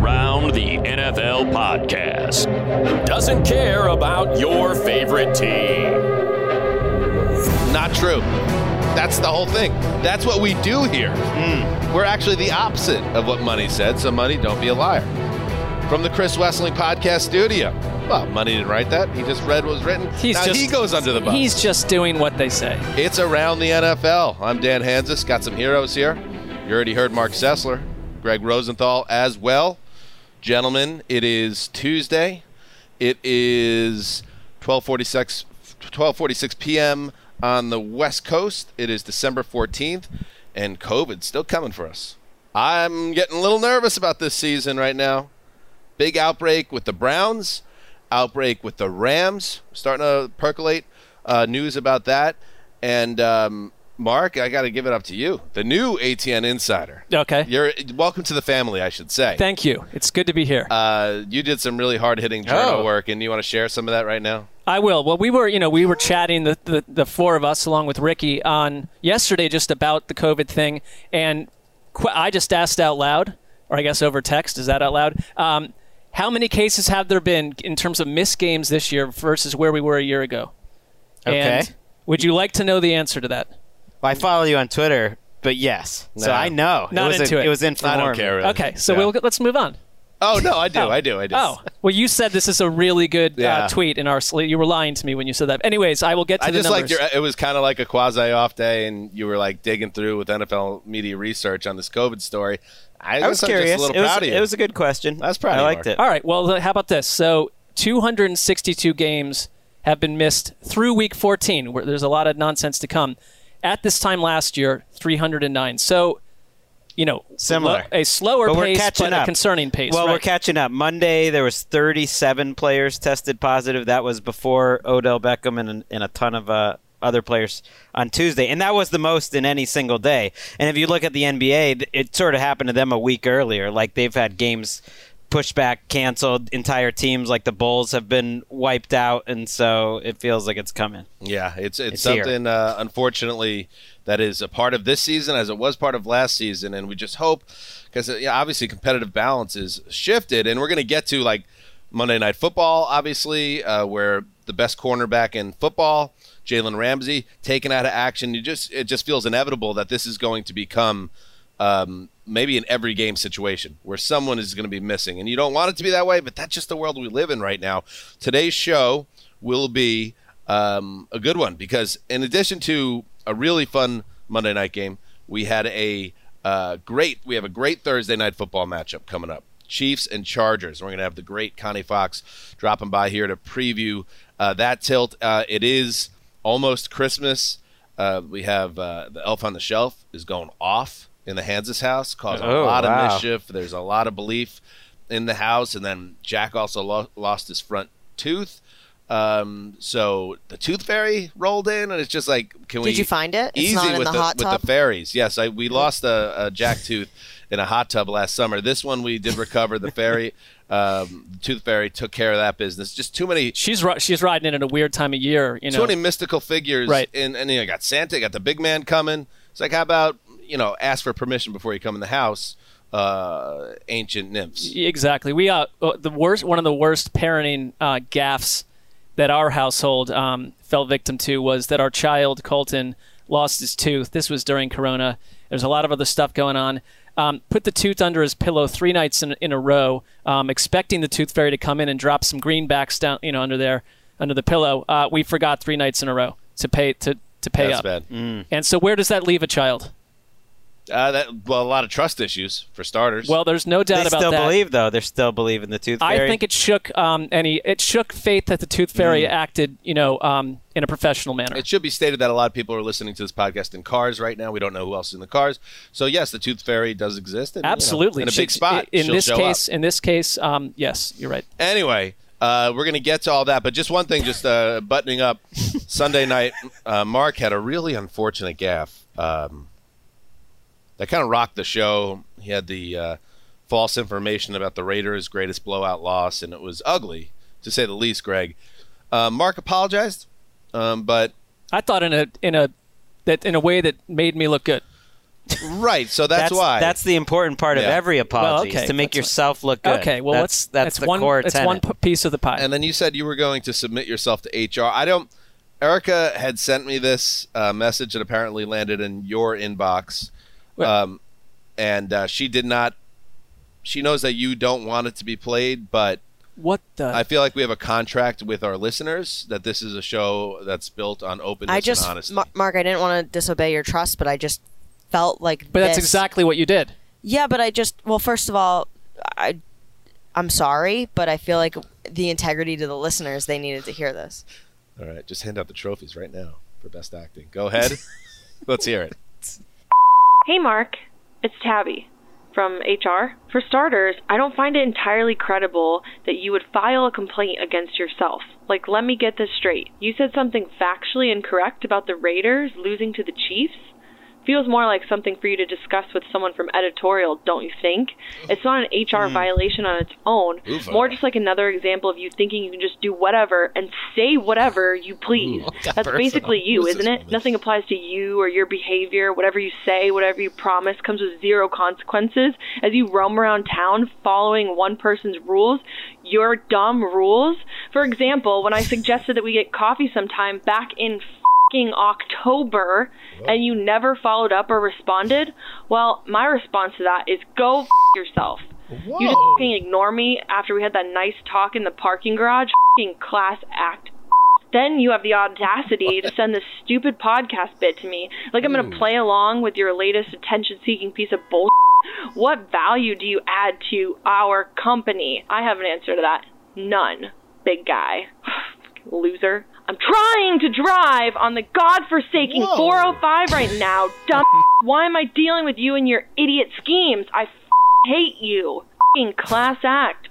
Around the NFL podcast doesn't care about your favorite team. Not true. That's the whole thing. That's what we do here. Hmm. We're actually the opposite of what Money said, so Money, don't be a liar. From the Chris Wesseling Podcast Studio. Well, Money didn't write that. He just read what was written. He's now just, he goes under the bus. He's just doing what they say. It's around the NFL. I'm Dan Hanzus. Got some heroes here. You already heard Marc Sessler, Gregg Rosenthal as well. Gentlemen, it is Tuesday. It is 1246, 1246 p.m. on the West Coast. It is December 14th, and COVID's still coming for us. I'm getting a little nervous about this season right now. Big outbreak with the Browns, outbreak with the Rams, starting to percolate uh, news about that. And um, Marc, I got to give it up to you, the new ATN insider. Okay. You're welcome to the family, I should say. Thank you. It's good to be here. Uh, you did some really hard hitting journal Oh. work, and you want to share some of that right now? I will. Well, we were, you know, we were chatting the, the the four of us along with Ricky on yesterday just about the COVID thing, and qu- I just asked out loud, or I guess over text. Is that out loud? Um, how many cases have there been in terms of missed games this year versus where we were a year ago? Okay. And would you like to know the answer to that? Well, I follow you on Twitter, but yes. So I know. Not it was into a, it. It was I don't care. Really. Okay, so Yeah. we'll let's move on. Oh no, I do, Oh. I do, I do. Oh, well, you said this is a really good Yeah. uh, tweet in our. sl- You were lying to me when you said that. Anyways, I will get to I the just numbers. liked your. It was kind of like a quasi off day, and you were like digging through with NFL media research on this COVID story. I, I was curious. Just a little it, was, proud of you. it was a good question. I was proud I of you, liked Marc. it. All right. Well, how about this? So, 262 games have been missed through week 14. Where there's a lot of nonsense to come. At this time last year, 309. So, you know, Similar. a slower But pace, but a up. concerning pace. Well, right. we're catching up. Monday there was 37 players tested positive. That was before Odell Beckham and, and a ton of uh, other players on Tuesday, and that was the most in any single day. And if you look at the NBA, it sort of happened to them a week earlier. Like they've had games pushed back, canceled. Entire teams like the Bulls have been wiped out, and so it feels like it's coming. Yeah, it's it's, It's something uh, unfortunately that is a part of this season as it was part of last season, and we just hope because yeah, obviously competitive balance is shifted, and we're going to get to like Monday Night Football, obviously, uh, where the best cornerback in football, Jalen Ramsey, taken out of action. You just it just feels inevitable that this is going to become. Um, maybe an every game situation where someone is going to be missing, and you don't want it to be that way, but that's just the world we live in right now. Today's show will be um, a good one because in addition to a really fun Monday night game, we had a uh, great we have a great Thursday night football matchup coming up. Chiefs and Chargers. We're going to have the great Connie Fox dropping by here to preview uh, that tilt. Uh, it is almost Christmas. Uh, we have uh, the elf on the shelf is going off in the Hanzus house, causing a Oh, lot wow. of mischief. There's a lot of belief in the house, and then Jack also lo- lost his front tooth. Um, so the tooth fairy rolled in, and it's just like, can we? Did you find it? It's easy not in with the hot with tub? the fairies. Yes, I, we lost a, a jack tooth in a hot tub last summer. This one we did recover. The fairy, um, the tooth fairy, took care of that business. Just too many. she's she's riding in at a weird time of year. You know, Too many mystical figures, Right. In, and you know, got Santa, got the big man coming. It's like, how about you know, ask for permission before you come in the house. Uh, ancient nymphs. Exactly. We uh, uh, the worst one of the worst parenting uh, gaffes that our household um, fell victim to was that our child Colton lost his tooth. This was during Corona. There's a lot of other stuff going on. Um, put the tooth under his pillow three nights in, in a row, um, expecting the tooth fairy to come in and drop some greenbacks down, you know, under there, under the pillow. Uh, we forgot three nights in a row to pay to to pay That's up. bad. And so, where does that leave a child? Uh, that well, a lot of trust issues for starters. Well, there's no doubt They about still that. Still believe though. They still believe in the tooth fairy. I think it shook um, any it shook faith that the Tooth Fairy Mm. acted, you know, um, in a professional manner. It should be stated that a lot of people are listening to this podcast in cars right now. We don't know who else is in the cars. So yes, the Tooth Fairy does exist. And, you know, Absolutely, in a big spot. In she'll this case, up. in this case, um, yes, you're right. Anyway, uh, we're going to get to all that, but just one thing, just uh, buttoning up. Sunday night, uh, Marc had a really unfortunate gaffe um, that kind of rocked the show. He had the uh, false information about the Raiders' greatest blowout loss, and it was ugly to say the least. Gregg, uh, Marc apologized, um, but I thought in a in a that in a way that made me look good. Right. So that's, why. That's the important part of every apology okay, is to make that's fine. yourself look good. Okay, well, that's let's that's the one. core it's tenet. one piece of the pie. and then you said you were going to submit yourself to HR. I don't. Erica had sent me this uh, message that apparently landed in your inbox, What? Um, and uh, she did not. She knows that you don't want it to be played, but what the? I feel like we have a contract with our listeners that this is a show that's built on openness I just, and honesty. Ma- Marc, I didn't want to disobey your trust, but I just felt like. but that's exactly what you did. Yeah, but I just well, first of all, I I'm sorry, but I feel like the integrity to the listeners, they needed to hear this. All right, just hand out the trophies right now for best acting. Go ahead. Let's hear it. Hey, Marc. It's Tabby from HR. For starters, I don't find it entirely credible that you would file a complaint against yourself. Like, let me get this straight. You said something factually incorrect about the Raiders losing to the Chiefs? Feels more like something for you to discuss with someone from editorial, don't you think? It's not an HR violation on its own. Oofa. More just like another example of you thinking you can just do whatever and say whatever you please. That's basically you, Who's isn't it? woman? Nothing applies to you or your behavior. Whatever you say, whatever you promise comes with zero consequences. As you roam around town following one person's rules, your dumb rules. For example, when I suggested that we get coffee sometime back in fing October and you never followed up or responded, well, my response to that is go f- yourself. You just fing ignore me after we had that nice talk in the parking garage. Fing class act. Then you have the audacity to send this stupid podcast bit to me, like I'm going to play along with your latest attention-seeking piece of bullshit. What value do you add to our company? I have an answer to that. None. Big guy. Loser. I'm trying to drive on the godforsaken 405 right now, dumb. Why am I dealing with you and your idiot schemes? I f- hate you. Fing class act.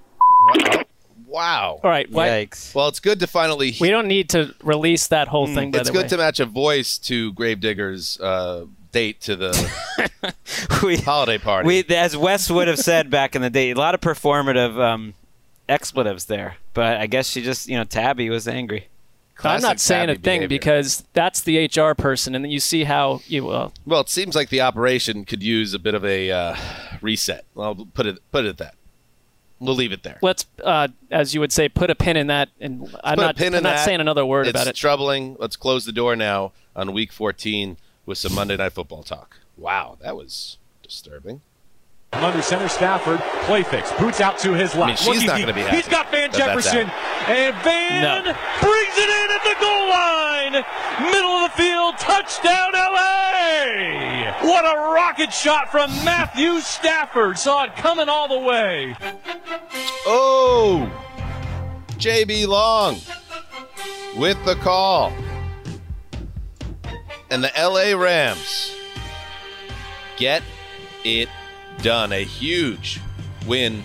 Wow. All right. Why, Yikes. Well, it's good to finally. we don't need to release that whole thing. By it's the good way. to match a voice to Gravedigger's uh, date to the we, holiday party. we, as Wes would have said back in the day, a lot of performative um, expletives there. But I guess she just, you know, Tabby was angry. I'm not saying a Tabby thing behavior. because that's the HR person, and then you see how you well. Well, it seems like the operation could use a bit of a uh, reset. I'll put it put it at that. We'll leave it there. Let's, uh, as you would say, put a pin in that. And I'm not, pin I'm not that. saying another word it's about it. It's troubling. Let's close the door now on Week 14 with some Monday Night Football talk. Wow, that was disturbing. Under center, Stafford play fix. Boots out to his left. mean, she's Looking not gonna be happy He's got Van that Jefferson, and Van No. It in at the goal line, middle of the field, touchdown LA! What a rocket shot from Matthew Stafford. Saw it coming all the way. Oh, JB Long with the call. And the LA Rams get it done. A huge win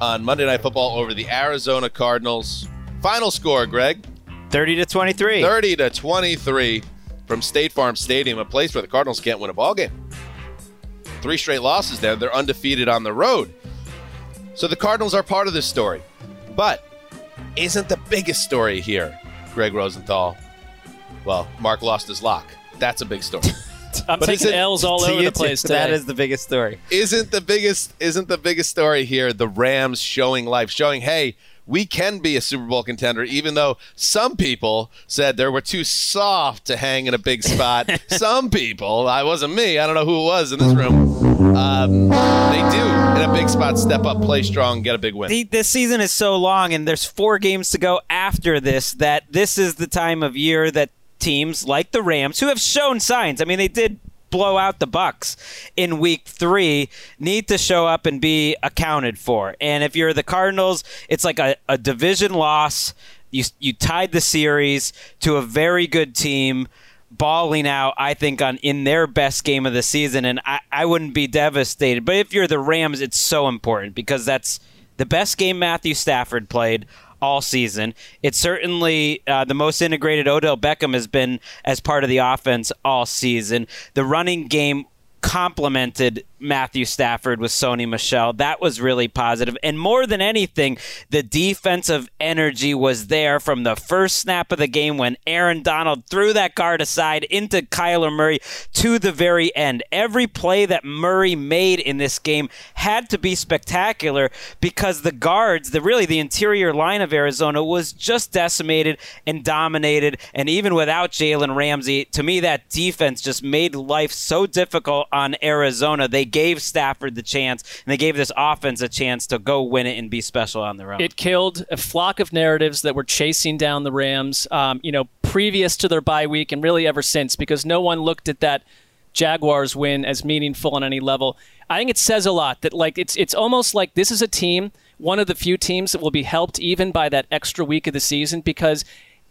on Monday Night Football over the Arizona Cardinals. Final score, Gregg 30 to 23. 30 to 23 from State Farm Stadium, a place where the Cardinals can't win a ball game. Three straight losses there. They're undefeated on the road. So the Cardinals are part of this story. But isn't the biggest story here, Gregg Rosenthal? Well, Marc lost his lock. That's a big story. I'm but taking is L's all over the place today. That is the biggest story. isn't the biggest isn't the biggest story here the Rams showing life, showing hey, we can be a Super Bowl contender, even though some people said they were too soft to hang in a big spot. some people, I wasn't me, I don't know who it was in this room. Um, they do in a big spot step up, play strong, get a big win. The, this season is so long, and there's four games to go after this. That this is the time of year that teams like the Rams, who have shown signs, I mean, they did blow out the Bucs in Week Three, need to show up and be accounted for. And if you're the Cardinals, it's like a, a division loss. You you tied the series to a very good team balling out, I think, on in their best game of the season, and I, I wouldn't be devastated. But if you're the Rams, it's so important because that's the best game Matthew Stafford played all season. It's certainly uh, the most integrated Odell Beckham has been as part of the offense all season. The running game complemented Matthew Stafford with Sony Michel. That was really positive. And more than anything, the defensive energy was there from the first snap of the game when Aaron Donald threw that guard aside into Kyler Murray to the very end. Every play that Murray made in this game had to be spectacular because the guards, the really the interior line of Arizona was just decimated and dominated. And even without Jalen Ramsey, to me that defense just made life so difficult on Arizona. They gave Stafford the chance, and they gave this offense a chance to go win it and be special on their own. It killed a flock of narratives that were chasing down the Rams, um, you know, previous to their bye week and really ever since, because no one looked at that Jaguars win as meaningful on any level. I think it says a lot that like it's it's almost like this is a team, one of the few teams that will be helped even by that extra week of the season because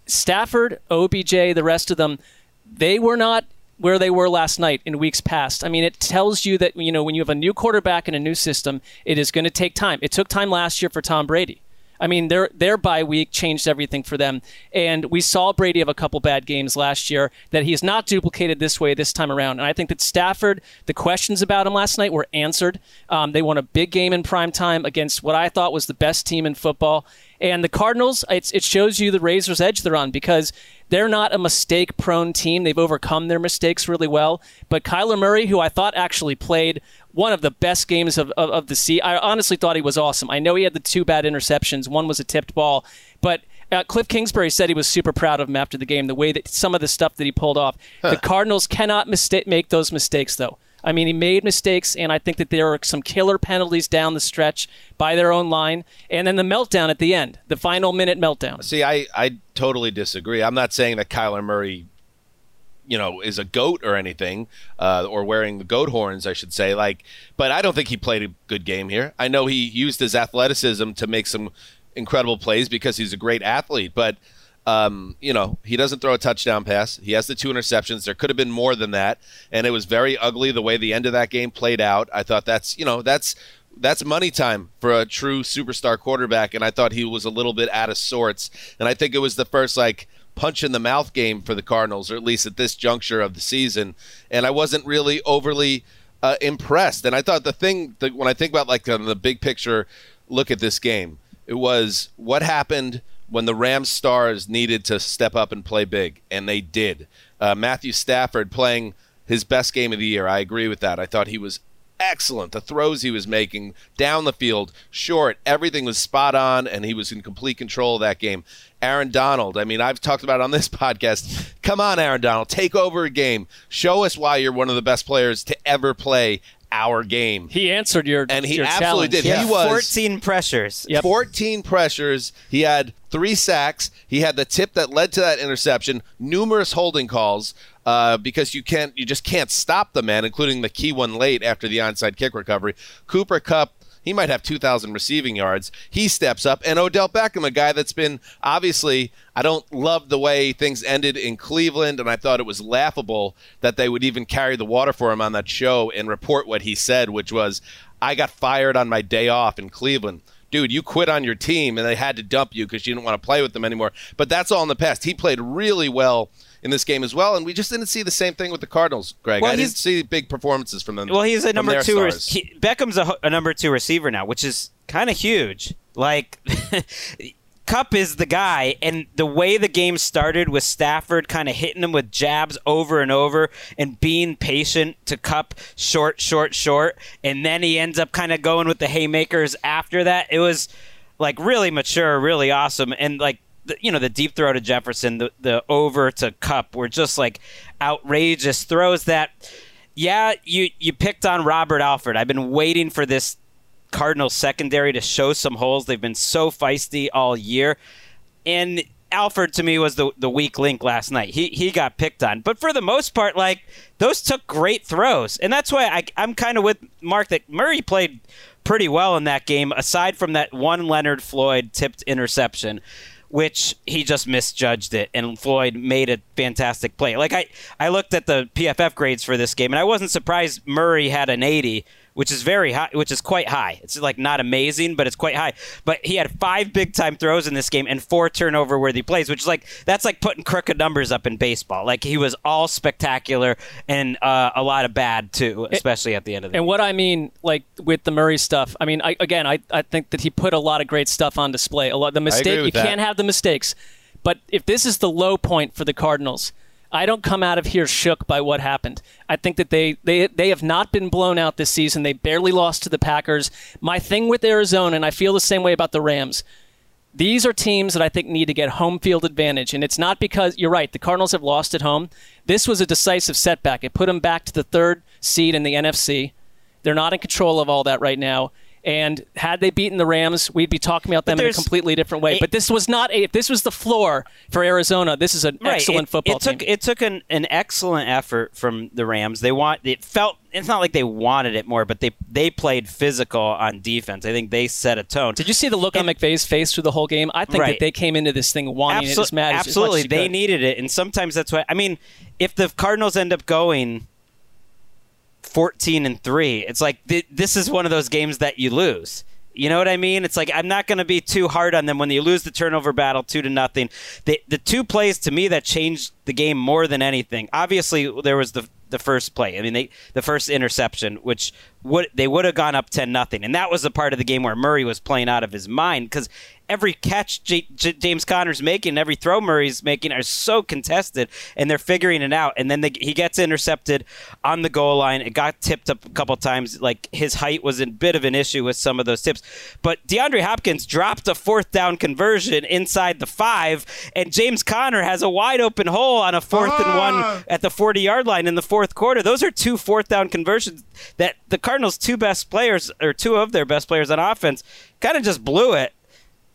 Stafford, OBJ, the rest of them, they were not where they were last night in weeks past. I mean, it tells you that you know when you have a new quarterback in a new system, it is going to take time. It took time last year for Tom Brady. I mean, their their bye week changed everything for them, and we saw Brady have a couple bad games last year that he has not duplicated this way this time around. And I think that Stafford, the questions about him last night were answered. Um, they won a big game in prime time against what I thought was the best team in football. And the Cardinals, it shows you the razor's edge they're on because they're not a mistake prone team. They've overcome their mistakes really well. But Kyler Murray, who I thought actually played one of the best games of, of, of the season, I honestly thought he was awesome. I know he had the two bad interceptions, one was a tipped ball, but uh, Cliff Kingsbury said he was super proud of him after the game, the way that some of the stuff that he pulled off. Huh. The Cardinals cannot mista- make those mistakes, though. I mean, he made mistakes, and I think that there are some killer penalties down the stretch by their own line, and then the meltdown at the end, the final minute meltdown. See, I, I totally disagree. I'm not saying that Kyler Murray you know is a goat or anything uh, or wearing the goat horns i should say like but i don't think he played a good game here i know he used his athleticism to make some incredible plays because he's a great athlete but um, you know, he doesn't throw a touchdown pass. He has the two interceptions. There could have been more than that, and it was very ugly the way the end of that game played out. I thought that's you know that's that's money time for a true superstar quarterback, and I thought he was a little bit out of sorts. And I think it was the first like punch in the mouth game for the Cardinals, or at least at this juncture of the season. And I wasn't really overly uh, impressed. And I thought the thing that when I think about like the big picture look at this game, it was what happened when the Rams stars needed to step up and play big, and they did. Uh, Matthew Stafford playing his best game of the year. I agree with that. I thought he was excellent. The throws he was making down the field, short, everything was spot on, and he was in complete control of that game. Aaron Donald, I mean, I've talked about on this podcast. Come on, Aaron Donald, take over a game. Show us why you're one of the best players to ever play our game. He answered your and he your absolutely challenge. did. Yeah, he was 14 pressures. Yep. 14 pressures. He had three sacks. He had the tip that led to that interception. Numerous holding calls uh, because you can't, you just can't stop the man, including the key one late after the onside kick recovery. Cooper Kupp he might have 2,000 receiving yards. He steps up. And Odell Beckham, a guy that's been obviously, I don't love the way things ended in Cleveland, and I thought it was laughable that they would even carry the water for him on that show and report what he said, which was, I got fired on my day off in Cleveland dude, you quit on your team and they had to dump you because you didn't want to play with them anymore. But that's all in the past. He played really well in this game as well, and we just didn't see the same thing with the Cardinals, Gregg. Well, I didn't see big performances from them. Well, he's a number two. Re- he, Beckham's a, a number two receiver now, which is kind of huge. Like. Kupp is the guy, and the way the game started with Stafford kind of hitting him with jabs over and over and being patient to Kupp short, short, short, and then he ends up kind of going with the haymakers after that. It was like really mature, really awesome, and like the, you know the deep throw to Jefferson, the the over to Kupp were just like outrageous throws that. Yeah, you you picked on Robert Alford. I've been waiting for this Cardinals secondary to show some holes. They've been so feisty all year. And Alford to me was the the weak link last night. He he got picked on, but for the most part, like those took great throws, and that's why I, I'm kind of with Marc that Murray played pretty well in that game. Aside from that one Leonard Floyd tipped interception, which he just misjudged it, and Floyd made a fantastic play. Like I I looked at the PFF grades for this game, and I wasn't surprised Murray had an 80 which is very high, which is quite high. It's like not amazing, but it's quite high. But he had five big time throws in this game and four turnover worthy plays, which is like that's like putting crooked numbers up in baseball. Like he was all spectacular and uh, a lot of bad too, especially at the end of the game. And game. what I mean, like with the Murray stuff, I mean, I, again, I, I think that he put a lot of great stuff on display. A lot the mistake you that. can't have the mistakes, but if this is the low point for the Cardinals, I don't come out of here shook by what happened. I think that they they they have not been blown out this season. They barely lost to the Packers. My thing with Arizona, and I feel the same way about the Rams. These are teams that I think need to get home field advantage. And it's not because, you're right, the Cardinals have lost at home. This was a decisive setback. It put them back to the third seed in the NFC. They're not in control of all that right now. And had they beaten the Rams, we'd be talking about them in a completely different way. it- but this was not a, if this was the floor for Arizona, this is an Right. excellent it, football it took team. it took an, an excellent effort from the Rams. They want it felt it's not like they wanted it more, but they they played physical on defense. I think they set a tone. Did you see the look on McVay's face through the whole game? I think Right. that they came into this thing wanting it Absol- as mad as- as absolutely, as they could. needed it, and sometimes that's why. I mean, if the Cardinals end up going fourteen and three, it's like th- this is one of those games that you lose. You know what I mean? It's like I'm not going to be too hard on them when you lose the turnover battle two to nothing. The the two plays to me that changed the game more than anything. Obviously, there was the the first play. I mean, they the first interception, which would they would have gone up ten nothing, and that was the part of the game where Murray was playing out of his mind because every catch J- J- James Conner's making, every throw Murray's making are so contested, and they're figuring it out. And then they, he gets intercepted on the goal line. It got tipped up a couple times. Like his height was a bit of an issue with some of those tips. But DeAndre Hopkins dropped a fourth down conversion inside the five, and James Conner has a wide open hole on a fourth and one uh-huh. at the 40 yard line in the fourth quarter. Those are two fourth down conversions that the Cardinals' two best players, or two of their best players on offense, kind of just blew it.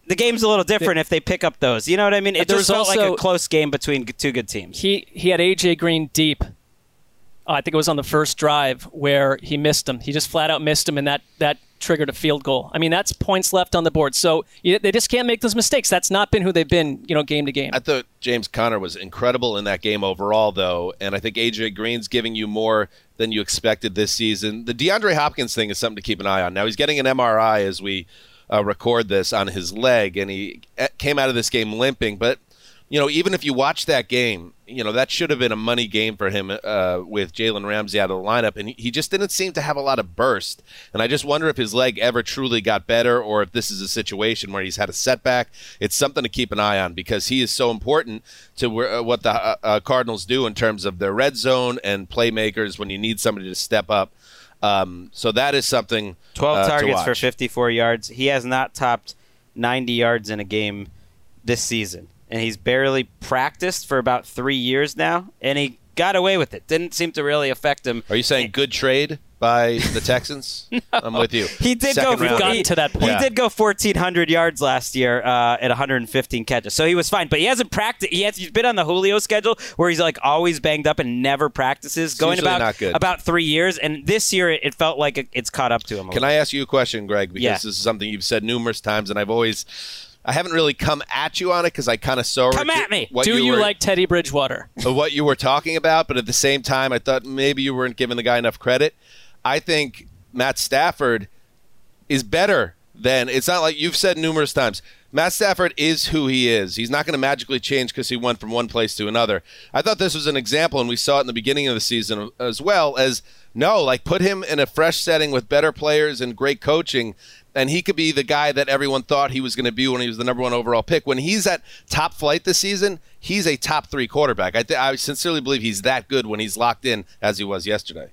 The game's a little different if they pick up those. You know what I mean? It There just felt like also- a close game between two good teams. he he had AJ Green deep. Uh, I think it was on the first drive where he missed him. He just flat out missed him, and that that triggered a field goal. I mean, that's points left on the board. So you, they just can't make those mistakes. That's not been who they've been, you know, game to game. I thought James Conner was incredible in that game overall, though, and I think AJ Green's giving you more than you expected this season. The DeAndre Hopkins thing is something to keep an eye on. Now he's getting an MRI as we uh, record this on his leg, and he uh, came out of this game limping. But you know, even if you watch that game, you know that should have been a money game for him uh, with Jalen Ramsey out of the lineup, and he, just didn't seem to have a lot of burst. And I just wonder if his leg ever truly got better, or if this is a situation where he's had a setback. It's something to keep an eye on because he is so important to where, uh, what the uh, uh, Cardinals do in terms of their red zone and playmakers when you need somebody to step up. Um, so that is something. 12 uh, to targets for 54 yards. He has not topped 90 yards in a game this season. And he's barely practiced for about three years now. And he got away with it. Didn't seem to really affect him. Are you saying good trade by the Texans? I'm with you. He did Second go. round. he, to that point. He Yeah. did go 1,400 yards last year uh, at 115 catches, so he was fine. But he hasn't practiced. He has, he's been on the Julio schedule where he's like always banged up and never practices, going usually about not good. about three years. And this year, it, it felt like it, it's caught up to him. a Can little. I ask you a question, Gregg? Because Yeah. this is something you've said numerous times, and I've always, I haven't really come at you on it because I kind of saw Come at me. Do you, were, like Teddy Bridgewater? uh, what you were talking about, but at the same time, I thought maybe you weren't giving the guy enough credit. I think Matt Stafford is better than. It's not like you've said numerous times. Matt Stafford is who he is. He's not going to magically change because he went from one place to another. I thought this was an example, and we saw it in the beginning of the season as well. As no, like put him in a fresh setting with better players and great coaching, and he could be the guy that everyone thought he was going to be when he was the number one overall pick. When he's at top flight this season, he's a top three quarterback. I, th- I sincerely believe he's that good when he's locked in as he was yesterday.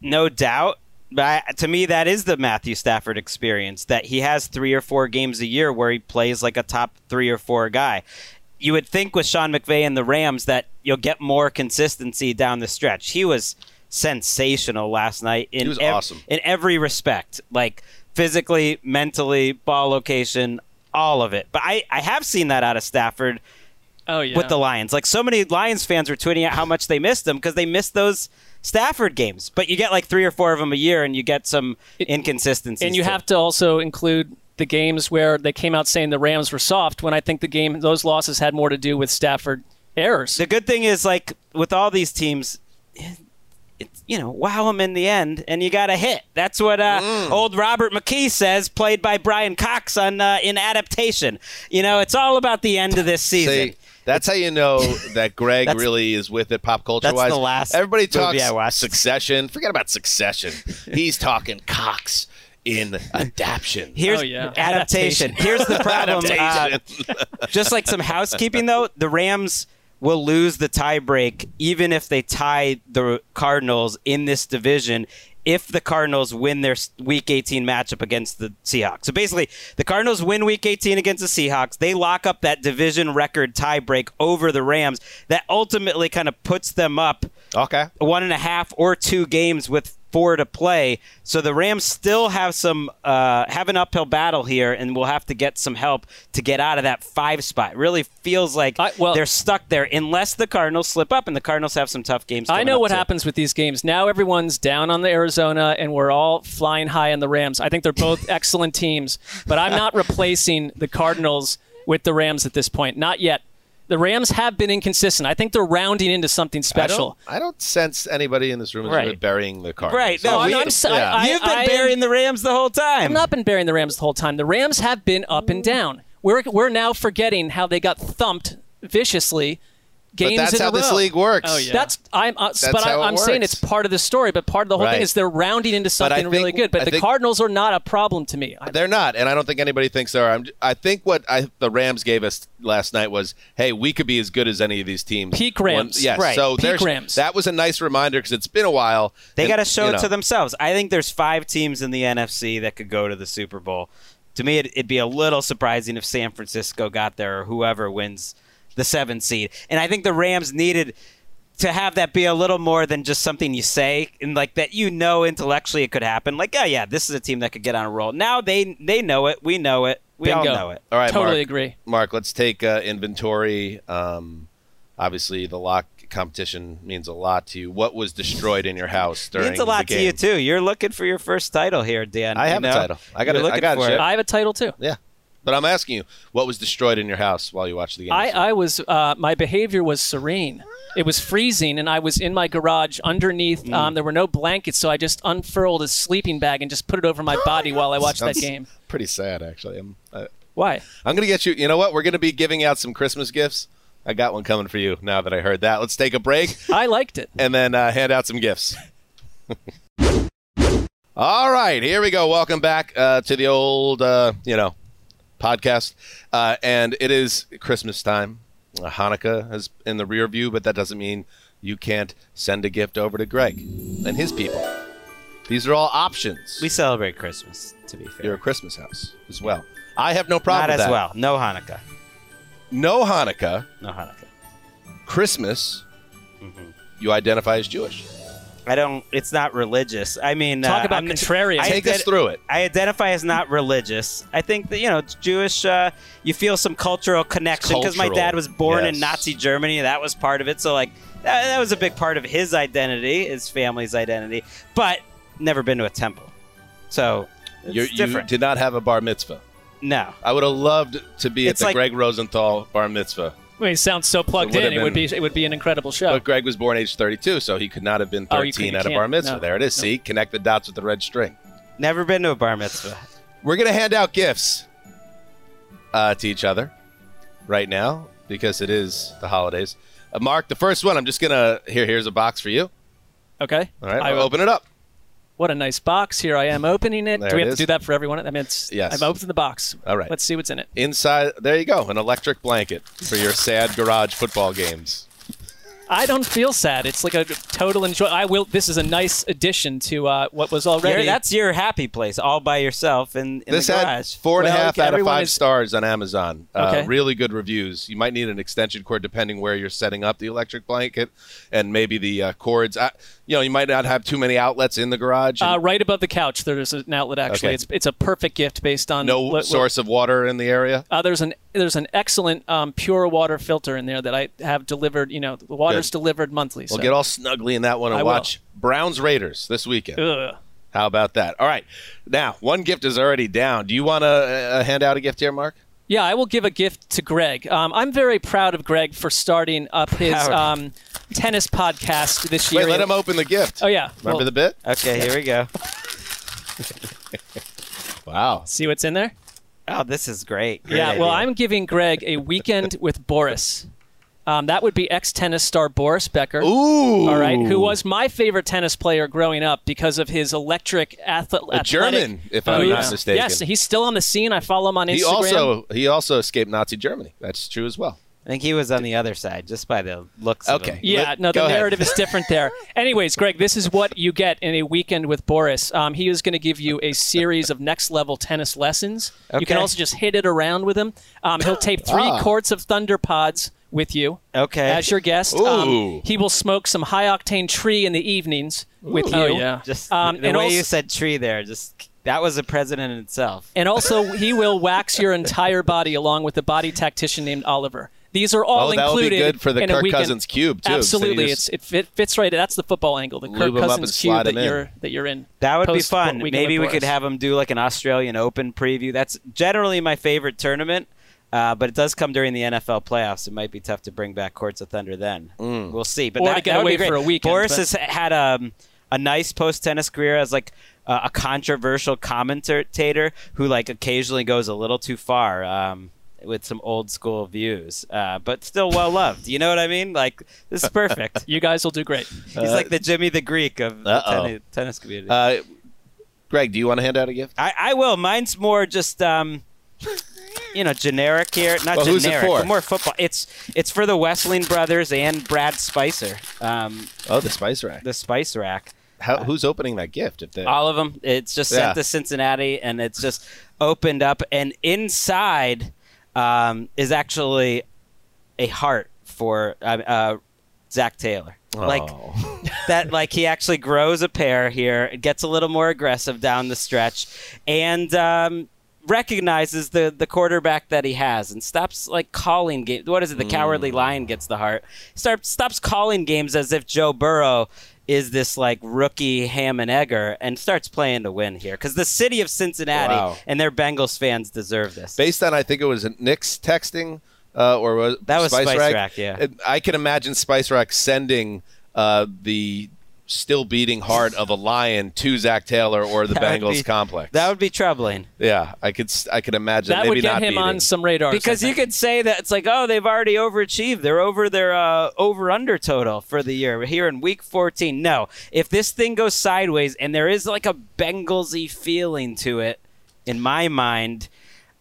no doubt. But I, to me, that is the Matthew Stafford experience. That he has three or four games a year where he plays like a top three or four guy. You would think with Sean McVay and the Rams that you'll get more consistency down the stretch. He was sensational last night in ev- awesome. in every respect, like physically, mentally, ball location, all of it. But I, I have seen that out of Stafford Oh yeah. with the Lions. Like so many Lions fans were tweeting out how much they missed them because they missed those Stafford games. But you get like three or four of them a year, and you get some inconsistencies. and you too. have to also include the games where they came out saying the Rams were soft. When I think the game, those losses had more to do with Stafford errors. The good thing is like with all these teams. It's, you know, wow them in the end, and you got to hit. That's what uh, Mm. old Robert McKee says, played by Brian Cox on uh, in adaptation. You know, it's all about the end of this season. See, that's how you know that Gregg really is with it pop culture that's wise. the last Everybody movie talks I watched. Succession. Forget about Succession. He's talking Cox in adaptation. Here's Oh, yeah. adaptation. Here's the problem. Uh, just like some housekeeping though, the Rams will lose the tiebreak even if they tie the Cardinals in this division if the Cardinals win their week 18 matchup against the Seahawks. So basically, the Cardinals win week 18 against the Seahawks. They lock up that division record tiebreak over the Rams. That ultimately kind of puts them up okay. one and a half or two games with four to play. So the Rams still have some uh, have an uphill battle here, and we'll have to get some help to get out of that five spot. It really feels like I- well- they're stuck there unless the Cardinals slip up, and the Cardinals have some tough games. I know what too. happens with these games. Now everyone's down on the Arizona, and we're all flying high on the Rams. I think they're both excellent teams, but I'm not replacing the Cardinals with the Rams at this point. Not yet. The Rams have been inconsistent. I think they're rounding into something I special. don't, I don't sense anybody in this room is Right. really burying the Cardinals. Right. No, Oh, we- no, I'm so- yeah. I- You've been I- burying the Rams the whole time. I've not been burying the Rams the whole time. The Rams have been up and down. We're we're now forgetting how they got thumped viciously But games that's in how a this league works. Oh, yeah. That's I'm, uh, That's but I, how it I'm saying it's part of the story. But part of the whole Right. thing is they're rounding into But I something really good. But I the think- Cardinals are not a problem to me. I- They're not, and I don't think anybody thinks they are. I'm, I think what I, the Rams gave us last night was, hey, we could be as good as any of these teams. Peak One- Rams. yes. Right. So Peak there's- Rams. that was a nice reminder because it's been a while. They got to show you it know, to themselves. I think there's five teams in the NFC that could go to the Super Bowl. To me, it, it'd be a little surprising if San Francisco got there or whoever wins the seventh seed. And I think the Rams needed to have that be a little more than just something you say and like that you know intellectually it could happen. Like, oh yeah, this is a team that could get on a roll. Now they they know it. We know it. We all know it. All right, totally Marc. agree. Marc, let's take uh, inventory. Um, obviously, the lock competition means a lot to you. What was destroyed in your house during means a lot to you too. You're looking for your first title here, Dan. I you have a title. I got You're it. I looking got it, for Chip. I have a title too. Yeah, but I'm asking you, what was destroyed in your house while you watched the game? I, I was uh, my behavior was serene. It was freezing, and I was in my garage underneath. Mm. Um, there were no blankets, so I just unfurled a sleeping bag and just put it over my body while I watched that game. Pretty sad, actually. I'm, uh, Why? I'm gonna get you. You know what? We're gonna be giving out some Christmas gifts. I got one coming for you. Now that I heard that, let's take a break I liked it. and then uh, hand out some gifts. All right, here we go. Welcome back uh, to the old, uh, you know, podcast, uh, and it is Christmas time. Hanukkah is in the rear view, but that doesn't mean you can't send a gift over to Gregg and his people. These are all options. We celebrate Christmas, to be fair. You're a Christmas house as well. I have no problem Not with as that. well. No Hanukkah. No Hanukkah. No Hanukkah. Christmas, Mm-hmm. you identify as Jewish. I don't. It's not religious. I mean, Talk uh, about I'm- contrarian. I Take us through it. I identify as not religious. I think that you know, Jewish. Uh, you feel some cultural connection because my dad was born in. Nazi Germany. That was part of it. So like, that, that was a big part of his identity, his family's identity. But never been to a temple, so it's You're, you different. did not have a bar mitzvah. no, I would have loved to be at the like- Gregg Rosenthal bar mitzvah, I mean, it sounds so plugged It in. have It would be it would be an incredible show. but Gregg was born age 32, so he could not have been Oh, 13 could- you at a bar mitzvah. No. There it is. No. See, connect the dots with the red string. never been to a bar mitzvah. We're gonna hand out gifts uh, to each other right now because it is the holidays. Uh, Marc, the first one. I'm just gonna here. Here's a box for you. okay. All right, I, I'll open it up. What a nice box. Here I am opening it. There Do we it have is. to do that for everyone? I mean, it's, Yes. I've opened the box. All right. Let's see what's in it. Inside, there you go, an electric blanket for your sad garage football games. I don't feel sad. It's like a total enjoy. I will. This is a nice addition to uh, what was already. You're- that's your happy place, all by yourself in, in this the had garage. four and a half okay, out of five is- stars on Amazon. Uh, Okay. really good reviews. You might need an extension cord depending where you're setting up the electric blanket, and maybe the uh, cords. Uh, you know, you might not have too many outlets in the garage. and uh, right above the couch. There's an outlet. Actually, Okay. it's it's a perfect gift based on no what- what- source of water in the area. Uh, there's an there's an excellent um, pure water filter in there that I have delivered. You know, the water's Good. delivered monthly. We'll so. get all snuggly in that one and I will. watch Browns Raiders this weekend. Ugh. How about that? All right. Now, one gift is already down. Do you want to uh, hand out a gift here, Marc? Yeah, I will give a gift to Gregg. Um, I'm very proud of Gregg for starting up his um, tennis podcast this year. Wait, let him open the gift. Oh yeah. Remember Well, the bit? Okay, here we go. Wow. See what's in there? Oh, this is great. Great yeah. Well. I'm giving Gregg a weekend with Boris. Um, that would be ex tennis star Boris Becker. Ooh. All right, who was my favorite tennis player growing up because of his electric athlete. A German, if I'm not mistaken. Yes, he's still on the scene. I follow him on Instagram. He also he also escaped Nazi Germany. That's true as well. I think he was on the other side, just by the looks. of Okay. him. Yeah, Let- no, go the ahead. narrative is different there. Anyways, Gregg, this is what you get in a weekend with Boris. Um, he is going to give you a series of next level tennis lessons. You can also just hit it around with him. Um, he'll tape three Ah. courts of Thunder Pods with you Okay. as your guest. Um, he will smoke some high octane tree in the evenings with you. Oh yeah. Just Um, the and way also- you said tree there, just that was a president in itself. And also, he will wax your entire body along with a body tactician named Oliver. These are all Oh, that would be included good for the in a Kirk weekend. Cousins cube, too. Absolutely, just it's it fits right. That's the football angle, the Kirk lube 'em up and Cousins cube slide that 'em in. you're that you're in. That would be Post- fun. Maybe we could have him do like an Australian Open preview. That's generally my favorite tournament, uh, but it does come during the NFL playoffs. It might be tough to bring back Courts of Thunder then. We'll see. But Or that, to get that would away be great. for a weekend, Boris but- has had um, a nice post tennis career as like uh, a controversial commentator who like occasionally goes a little too far. Um, with some old school views, uh, but still well loved. You know what I mean? Like this is perfect. You guys will do great. He's like the Jimmy the Greek of the Uh-oh. tennis, tennis community. Uh, Gregg, do you want to hand out a gift? I, I will. Mine's more just um, you know, generic here. Not Well, who's it generic, for? more football. It's it's for the Wesseling brothers and Brad Spicer. Um, Oh, the spice rack. the Spice Rack. How, who's opening that gift? If they, All of them. It's just Yeah. sent to Cincinnati, and it's just opened up, and inside um, is actually a heart for uh, uh, Zac Taylor. Like Oh. that like he actually grows a pair here it gets a little more aggressive down the stretch and um, recognizes the the quarterback that he has and stops like calling games. what is it the cowardly Mm. lion gets the heart starts stops calling games as if joe burrow is this like rookie ham and egger and starts playing to win here because the city of cincinnati Wow. and their bengals fans deserve this based on I think it was Nick's texting uh, or was That was Spice, Spice Rack. Rack, yeah. It- I can imagine Spice Rack sending uh, the still beating heart of a lion to Zac Taylor or the That Bengals be- complex. that would be troubling yeah, I could I could imagine That maybe would get not him beating. on some radars. I because you could say that it's like oh they've already overachieved they're over their uh, over under total for the year We're here in week 14 no if this thing goes sideways and there is like a bengalsy feeling to it in my mind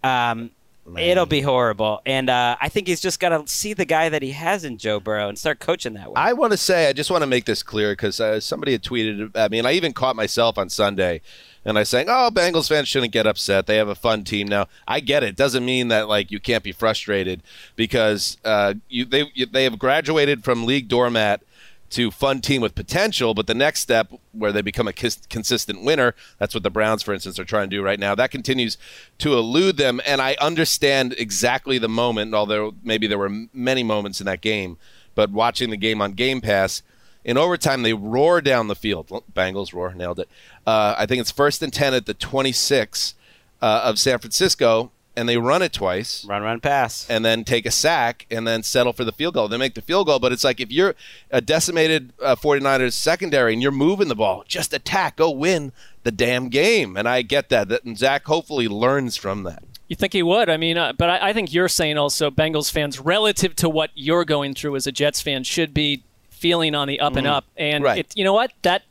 um, it'll be horrible and uh, i think he's just got to see the guy that he has in joe burrow and start coaching that way I want to say, I just want to make this clear because uh, somebody had tweeted at me, and I even caught myself on Sunday, and I saying, "Oh, Bengals fans shouldn't get upset. They have a fun team now." I get it. Doesn't mean that like you can't be frustrated because uh, you they you, they have graduated from league doormat to fun team with potential, but the next step where they become a consistent winner, that's what the Browns, for instance, are trying to do right now. That continues to elude them, and I understand exactly the moment, although maybe there were many moments in that game. But watching the game on Game Pass, in overtime they roar down the field. Bengals roar, nailed it. Uh, I think it's first and ten at the 26 uh, of San Francisco, and they run it twice run run pass and then take a sack and then settle for the field goal. They make the field goal, but it's like if you're a decimated uh, 49ers secondary and you're moving the ball, just attack, go win the damn game. And I get that. That and Zac hopefully learns from that. You think he would? I mean, uh, but I, I think you're saying also Bengals fans, relative to what you're going through as a Jets fan, should be feeling on the up and up. And Mm-hmm. Right. it, you know what? That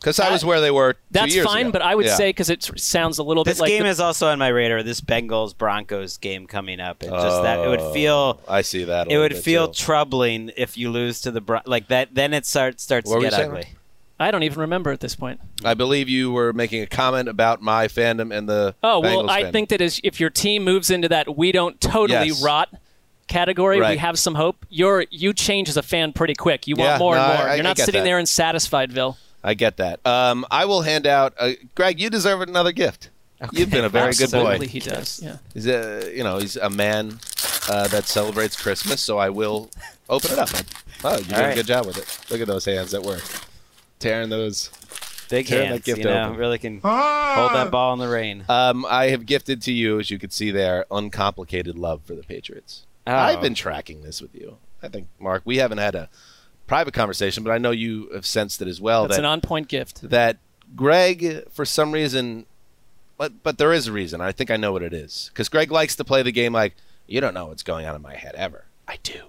Because I was where they were. Two that's years fine. ago. But I would Yeah. say because it sounds a little this bit like game the- is also on my radar this bengals broncos game coming up it just that it would oh, feel I see that. a it would bit, feel too. troubling if you lose to the Bron- like that. Then it starts starts What to were you get saying? ugly. I don't even remember at this point. I believe you were making a comment about my fandom and the. Oh well, Bengals I fandom. think that is if your team moves into that we don't totally Yes. rot category, we have some hope. You're you change as a fan pretty quick. You Yeah, want more no, and more. I- You're I not get sitting that. there and satisfiedville. I get that. Um, I will hand out. Uh, Gregg, you deserve another gift. You've been a very good boy. Absolutely, he does. Yeah. He's a you know he's a man uh, that celebrates Christmas, so I will open it up. Oh, you did a good job with it. Look at those hands at work, tearing those. Big Tear that hands, gift you know, open. really can hold that ball in the rain. Um, I have gifted to you, as you can see there, uncomplicated love for the Patriots. Oh. I've been tracking this with you. I think Marc, we haven't had a private conversation, but I know you have sensed it as well. That's that, an on-point gift. that Gregg, for some reason, but but there is a reason. I think I know what it is. Because Gregg likes to play the game like you don't know what's going on in my head ever. I do.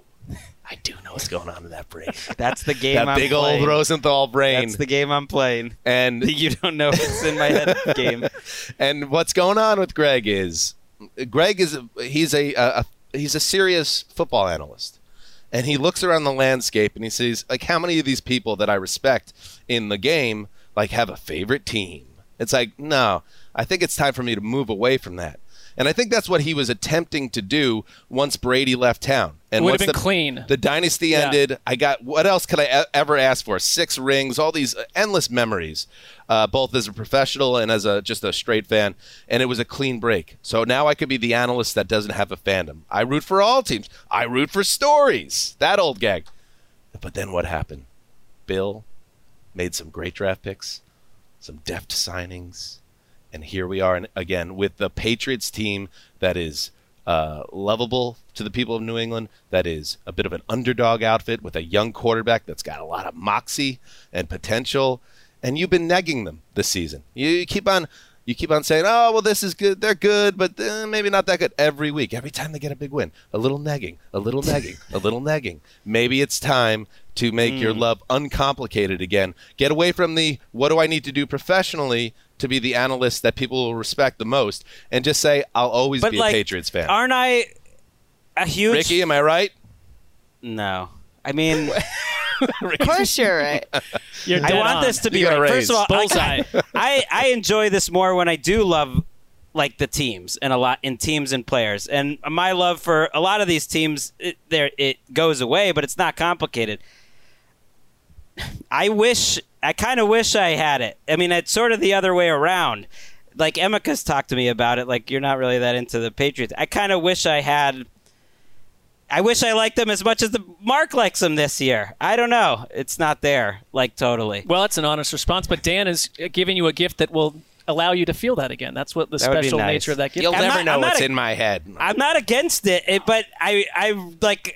I do know what's going on in that brain. That's the game. that I'm big playing. old Rosenthal brain. That's the game I'm playing. and you don't know what's in my head game. and what's going on with Gregg is Gregg is he's a, a, a he's a serious football analyst. And he looks around the landscape and he sees like how many of these people that I respect in the game like have a favorite team. It's like, no, I think it's time for me to move away from that. And I think that's what he was attempting to do once Brady left town. And Would have been the, clean. The dynasty Yeah. ended. I got what else could I ever ask for? Six rings, all these endless memories, uh, both as a professional and as a just a straight fan. And it was a clean break. So now I could be the analyst that doesn't have a fandom. I root for all teams. I root for stories. That old gag. But then what happened? Bill made some great draft picks, some deft signings, and here we are and again with the Patriots team that is uh, lovable to the people of New England. That is a bit of an underdog outfit with a young quarterback that's got a lot of moxie and potential. And you've been negging them this season. You, you keep on. You keep on saying, "Oh, well, this is good. They're good, but uh, maybe not that good." Every week, every time they get a big win, a little negging, a little negging, a little negging. Maybe it's time to make your love uncomplicated again. Get away from the "What do I need to do professionally?" To be the analyst that people will respect the most, and just say, "I'll always But be like, a Patriots fan." Aren't I a huge? Ricky, am I right? No. I mean, Of course you're right. You're I want on. this to be You got a right. raise. First of all, Bullseye. I, I I enjoy this more when I do love like the teams and a lot in teams and players. And my love for a lot of these teams, it, there it goes away, but it's not complicated. I wish, I kind of wish I had it. I mean, it's sort of the other way around. Like Emika's talked to me about it. Like you're not really that into the Patriots. I kind of wish I had. I wish I liked them as much as the Marc likes them this year. I don't know. It's not there, like totally. Well, it's an honest response, but Dan is uh, giving you a gift that will allow you to feel that again. That's what the That special nice. nature of that gift. You'll I'm never not- know I'm what's a- in my head. I'm not against it, it but I I like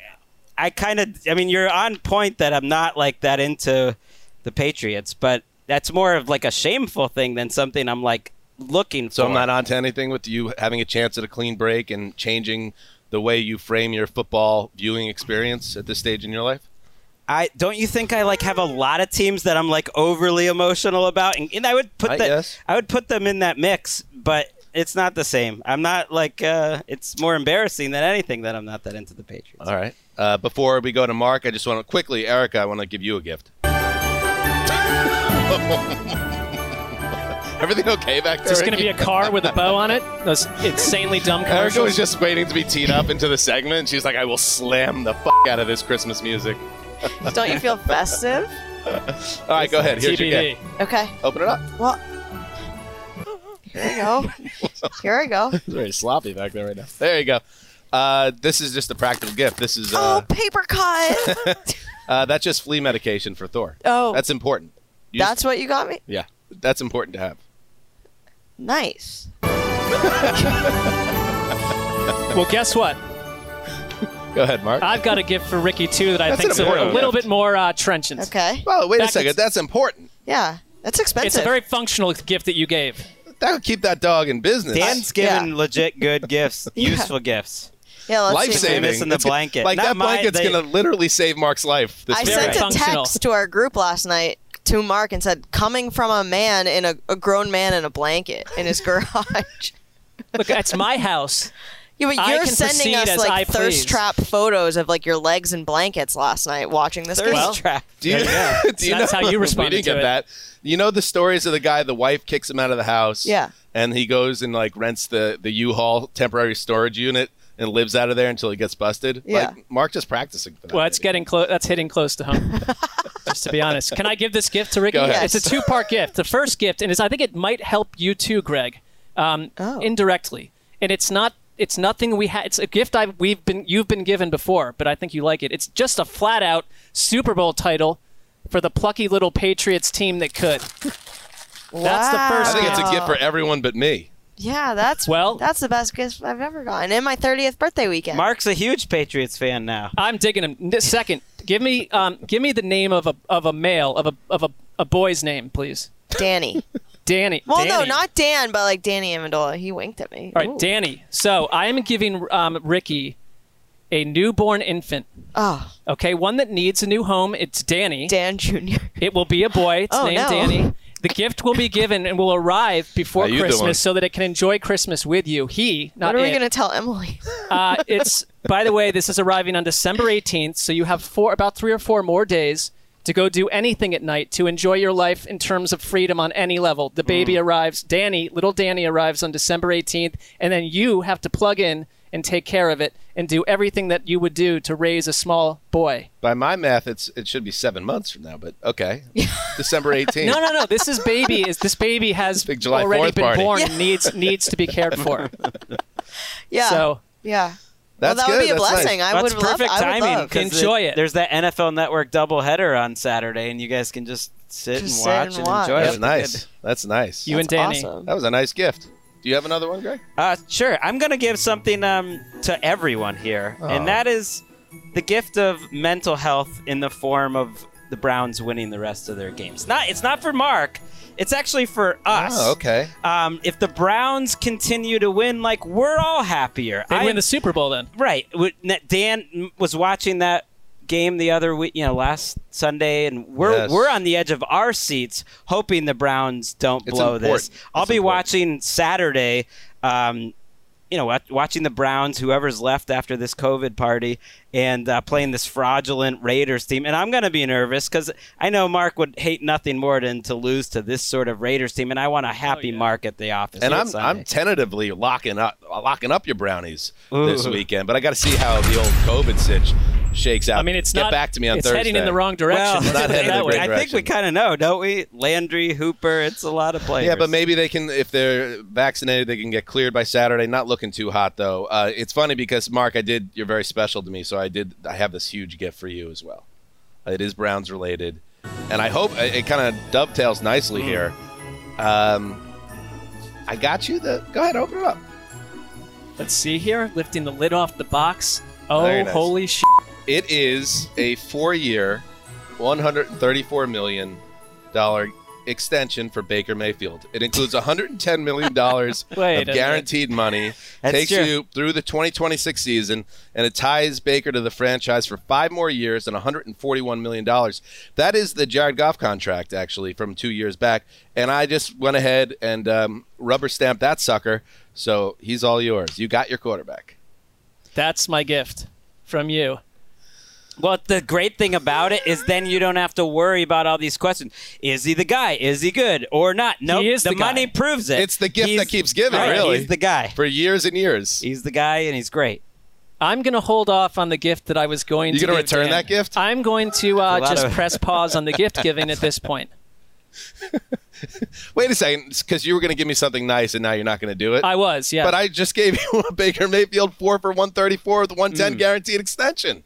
I kind of I mean you're on point that I'm not like that into the Patriots, but that's more of like a shameful thing than something I'm like looking for. So I'm not onto anything with you having a chance at a clean break and changing the way you frame your football viewing experience at this stage in your life. I don't you think I like have a lot of teams that I'm like overly emotional about, and, and I would put I that. I would put them in that mix, but it's not the same. I'm not like uh, it's more embarrassing than anything that I'm not that into the Patriots. All right. Uh, before we go to Marc, I just want to quickly, Erica, I want to give you a gift. Everything okay back there? Is this going to be a car with a bow on it? Those insanely dumb Erica commercials. was just waiting to be teed up into the segment. She's like, I will slam the fuck out of this Christmas music. Don't you feel festive? All right, go ahead. Here's your TBD. gift. Okay. Open it up. Well, here we go. Here I go. It's very sloppy back there right now. There you go. Uh, this is just a practical gift. This is Oh, uh, paper cut. uh, that's just flea medication for Thor. Oh. that's important. You That's what you got me. yeah, that's important to have. Nice. Well, guess what? Go ahead, Marc. I've got a gift for Ricky too that I That's think's an a, a little gift. bit more uh, trenchant. Okay. well, wait a second. it's- That's important. Yeah, that's expensive. It's a very functional gift that you gave. That would keep that dog in business. Dan's I- giving yeah. legit good gifts, Yeah. useful gifts. yeah. Let's life see. saving. Missing the It's gonna- blanket. Like Not that my- blanket's they- gonna literally save Marc's life. This I week. Very sent a text to our group last night to Marc and said, "Coming from a man in a, a grown man in a blanket in his garage." Look, it's my house. Yeah, but I you're can sending proceed us as I like please. thirst trap photos of like your legs and blankets last night watching this Thirst game. Well, trap. Do you, do you That's know, how you we responded didn't to get it. that. You know the stories of the guy, the wife kicks him out of the house. Yeah. And he goes and like rents the the U-Haul temporary storage unit and lives out of there until he gets busted. Yeah. Like Marc just practicing for that. Well, it's getting close. That's hitting close to home. Just to be honest, can I give this gift to Ricky? Go ahead. It's a two-part gift. The first gift, and it's, I think it might help you too, Gregg, um, Oh. indirectly. And it's not. It's nothing we had. It's a gift I we've been you've been given before, but I think you like it. It's just a flat-out Super Bowl title for the plucky little Patriots team that could. That's the first I think it's a gift for everyone but me. Yeah, that's Well- that's the best gift I've ever gotten. And my 30th birthday weekend. Marc's a huge Patriots fan now. I'm digging him. Second Give me um, give me the name of a of a male of a of a, a boy's name, please. Danny. Danny. Well, no, not Dan, but like Danny Amendola. He winked at me. All right, Ooh. Danny. So I am giving um, Ricky a newborn infant. Oh, Okay, one that needs a new home. It's Danny. Dan Jr. It will be a boy. It's Oh, named no. Danny. The gift will be given and will arrive before How? Christmas so that it can enjoy Christmas with you. He, not What are we it. gonna tell Emily? Uh, it's by the way, this is arriving on December 18th, so you have four, about three or four more days to go do anything at night to enjoy your life in terms of freedom on any level. The baby Mm. arrives, Danny, little Danny arrives on December 18th, and then you have to plug in and take care of it and do everything that you would do to raise a small boy. By my math, it's it should be seven months from now, but okay. December 18th. No, no, no. This is baby. Is this baby has Big July already been party. born and needs needs to be cared for. Yeah. So yeah. That's well, that good. would be a That's nice. blessing. I That's would love. perfect I would timing. love. 'cause Enjoy it. There's that NFL Network doubleheader on Saturday, and you guys can just sit Just and sit watch and and, watch. enjoy That's it. nice. That's nice. you and That's Danny. awesome. that was a nice gift. Do you have another one, Gregg? Uh, sure. I'm going to give something um, to everyone here, Oh. and that is the gift of mental health in the form of the Browns winning the rest of their games. Not, it's not for Marc. It's actually for us. Oh, okay. Um, if the Browns continue to win, like we're all happier. They I- win the Super Bowl then. Right. Dan was watching that game the other week, you know, last Sunday, and we're Yes. we're on the edge of our seats, hoping the Browns don't It's blow important. this. I'll It's be important. watching Saturday. Um, you know, watching the Browns, whoever's left after this COVID party, and uh, playing this fraudulent Raiders team. And I'm going to be nervous because I know Marc would hate nothing more than to lose to this sort of Raiders team, and I want a happy Marc at the office. And I'm Sunday. I'm tentatively locking up locking up your brownies this weekend, but I got to see how the old COVID sitch shakes out. I mean, it's Get not. back to me on it's Thursday. heading in the wrong direction. Well, not heading that way. I think we kind of know, don't we? Landry, Hooper, it's a lot of players. Yeah, but maybe they can, if they're vaccinated, they can get cleared by Saturday. Not looking too hot though. Uh, it's funny because Marc, I did. You're very special to me, so I did. I have this huge gift for you as well. It is Browns related, and I hope it, it kind of dovetails nicely here. Um, I got you. The go ahead, open it up. Let's see here. Lifting the lid off the box. Oh, nice. holy shit. It is a four-year, 134 million dollar extension for Baker Mayfield. It includes 110 million dollars of minute. guaranteed money. That's takes true. you through the 2026 season, and it ties Baker to the franchise for five more years and 141 million dollars. That is the Jared Goff contract, actually, from two years back. And I just went ahead and um, rubber stamped that sucker. So he's all yours. You got your quarterback. That's my gift from you. Well, the great thing about it is then you don't have to worry about all these questions. Is he the guy? Is he good or not? No, nope, is the, the guy. money proves it. It's the gift He's- that keeps giving, right, really. He's the guy. For years and years. He's the guy, and he's great. I'm going to hold off on the gift that I was going You to gonna give return Dan. that gift? I'm going to uh, just of- press pause on the gift giving at this point. Wait a second, because you were going to give me something nice, and now you're not going to do it. I was, yeah. But I just gave you a Baker Mayfield four for 134 with Mm. 110 guaranteed extension.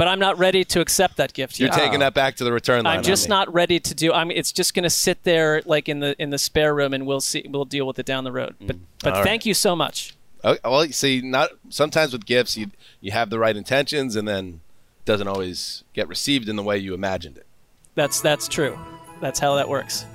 But I'm not ready to accept that gift You're yet. taking that back to the return line. I'm just not ready to do. I mean, it's just going to sit there like in the in the spare room, and we'll see. We'll deal with it down the road. But but Mm. All thank you so much. Oh, well, see, not sometimes with gifts, you you have the right intentions, and then it doesn't always get received in the way you imagined it. That's that's true. That's how that works.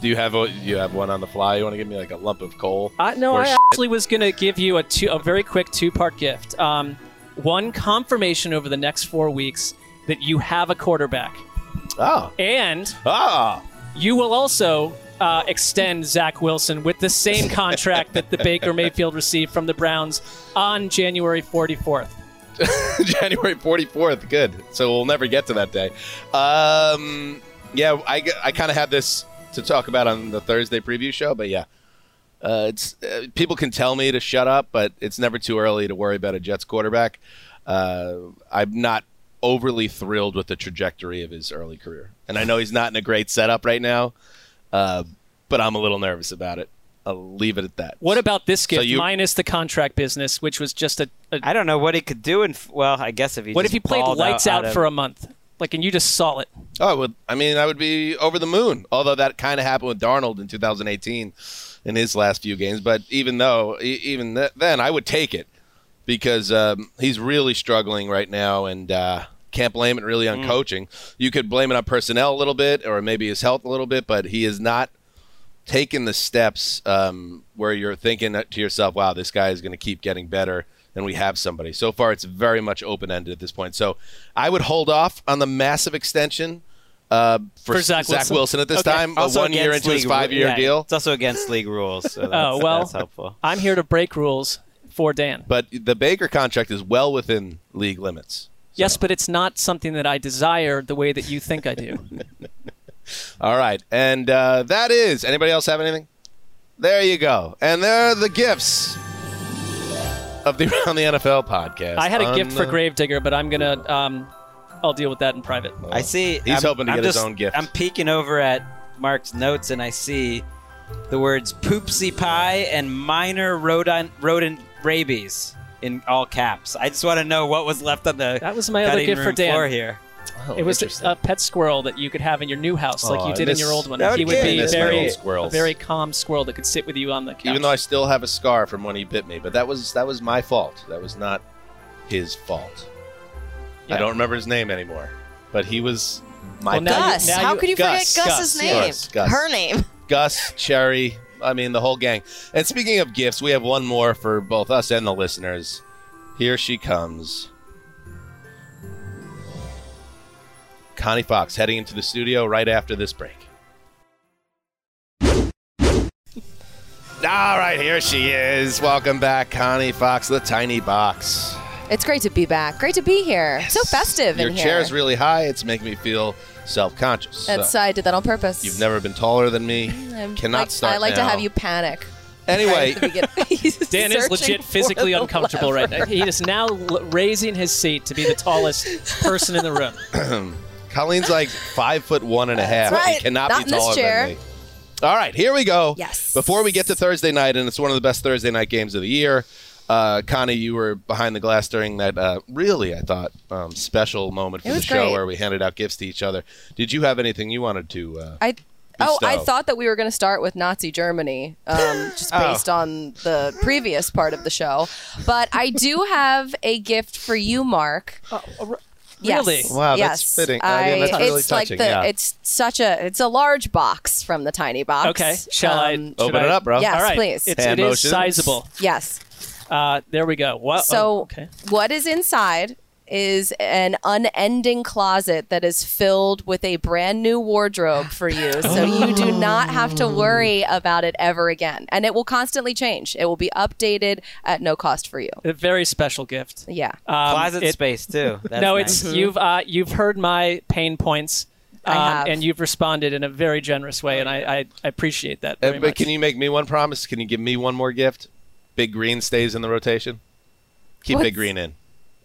Do you have a, you have one on the fly? You want to give me like a lump of coal? I, no, I shit? actually was going to give you a two, a very quick two part gift. Um, one confirmation over the next four weeks that you have a quarterback, Ah, and ah. you will also uh, extend Zach Wilson with the same contract that the Baker Mayfield received from the Browns on January 44th. January 44th. Good. So we'll never get to that day. Um, yeah, I kind of had this to talk about on the Thursday preview show, but yeah. Uh, it's uh, people can tell me to shut up, but it's never too early to worry about a Jets quarterback. Uh, I'm not overly thrilled with the trajectory of his early career, and I know he's not in a great setup right now, uh, but I'm a little nervous about it. I'll leave it at that. What about this gift you- minus the contract business, which was just a, a I don't know what he could do. In f- well, I guess if he what just if you played balled lights out, of- for a month, like, and you just saw it? Oh, I would. I mean, I would be over the moon. Although that kind of happened with Darnold in 2018 in his last few games. But even though, even th- then, I would take it because um, he's really struggling right now, and uh, can't blame it really on coaching. You could blame it on personnel a little bit, or maybe his health a little bit, but he is not taken the steps um, where you're thinking to yourself, "Wow, this guy is going to keep getting better." And we have somebody. So far, it's very much open ended at this point. So I would hold off on the massive extension uh, for, For Zach Wilson? at this Okay. time. A one year into his five year yeah, deal. It's also against league rules. So that's, Oh, well. that's helpful. I'm here to break rules for Dan. But the Baker contract is well within league limits. Yes, but it's not something that I desire the way that you think I do. All right, and uh, that is. Anybody else have anything? There you go, and there are the gifts of the Around the NFL podcast. I had a gift for Gravedigger, but I'm gonna um, I'll deal with that in private. I see. He's I'm- hoping to I'm get his own gift. I'm peeking over at Marc's notes and I see the words "poopsie pie" and "minor rodent rodent rabies" in all caps. I just want to know what was left on the That was my other gift for room Dan. floor here. Oh, it was interesting. a pet squirrel that you could have in your new house, like Oh, you did miss- in your old one. that would he would be- be I miss my very, a very calm squirrel that could sit with you on the couch. Even though I still have a scar from when he bit me, but that was that was my fault. That was not his fault. Yeah. I don't remember his name anymore, but he was my Well, now you- Gus. now How you- could you Gus, forget Gus's Gus, name? Gus, Gus. Her name. Gus, Cherry, I mean the whole gang. And speaking of gifts, we have one more for both us and the listeners. Here she comes. Connie Fox heading into the studio right after this break. All right, here she is. Welcome back, Connie Fox, the tiny box. It's great to be back. Great to be here. So festive Your in here. chair's really high. It's making me feel self-conscious. That's So, I did that on purpose. you've never been taller than me. I'm Cannot like- start I like to have you panic. Anyway, Right at the beginning. He's Dan is legit physically the uncomfortable right now. He is now l- raising his seat to be the tallest person in the room. Colleen's like five foot one and a half. That's right. He cannot Not be taller than me. All right, here we go. Yes. Before we get to Thursday night, and it's one of the best Thursday night games of the year. Uh, Connie, you were behind the glass during that uh, really, I thought, um, special moment for the show great. where we handed out gifts to each other. Did you have anything you wanted to? Uh, I oh, I thought that we were going to start with Nazi Germany, um, just Oh. based on the previous part of the show. But I do have a gift for you, Marc. Yes. Really? Wow, that's yes. fitting. I mean, that's I- really it's like touching, the yeah. it's such a it's a large box from the tiny box. Okay, shall I- Um, Open Should it up, bro. Yes, All right, please. It's, Hand it is motions. sizable. Yes. Uh, there we go. What? So oh, okay. what is inside is an unending closet that is filled with a brand new wardrobe for you. So you do not have to worry about it ever again. And it will constantly change. It will be updated at no cost for you. A very special gift. Yeah. Um, Closet it- space too. That's no, nice. it's you've uh, you've heard my pain points, I um, have. and you've responded in a very generous way, and I, I, I appreciate that Uh, but much. can you make me one promise? Can you give me one more gift? Big Green stays in the rotation. Keep Big Green in.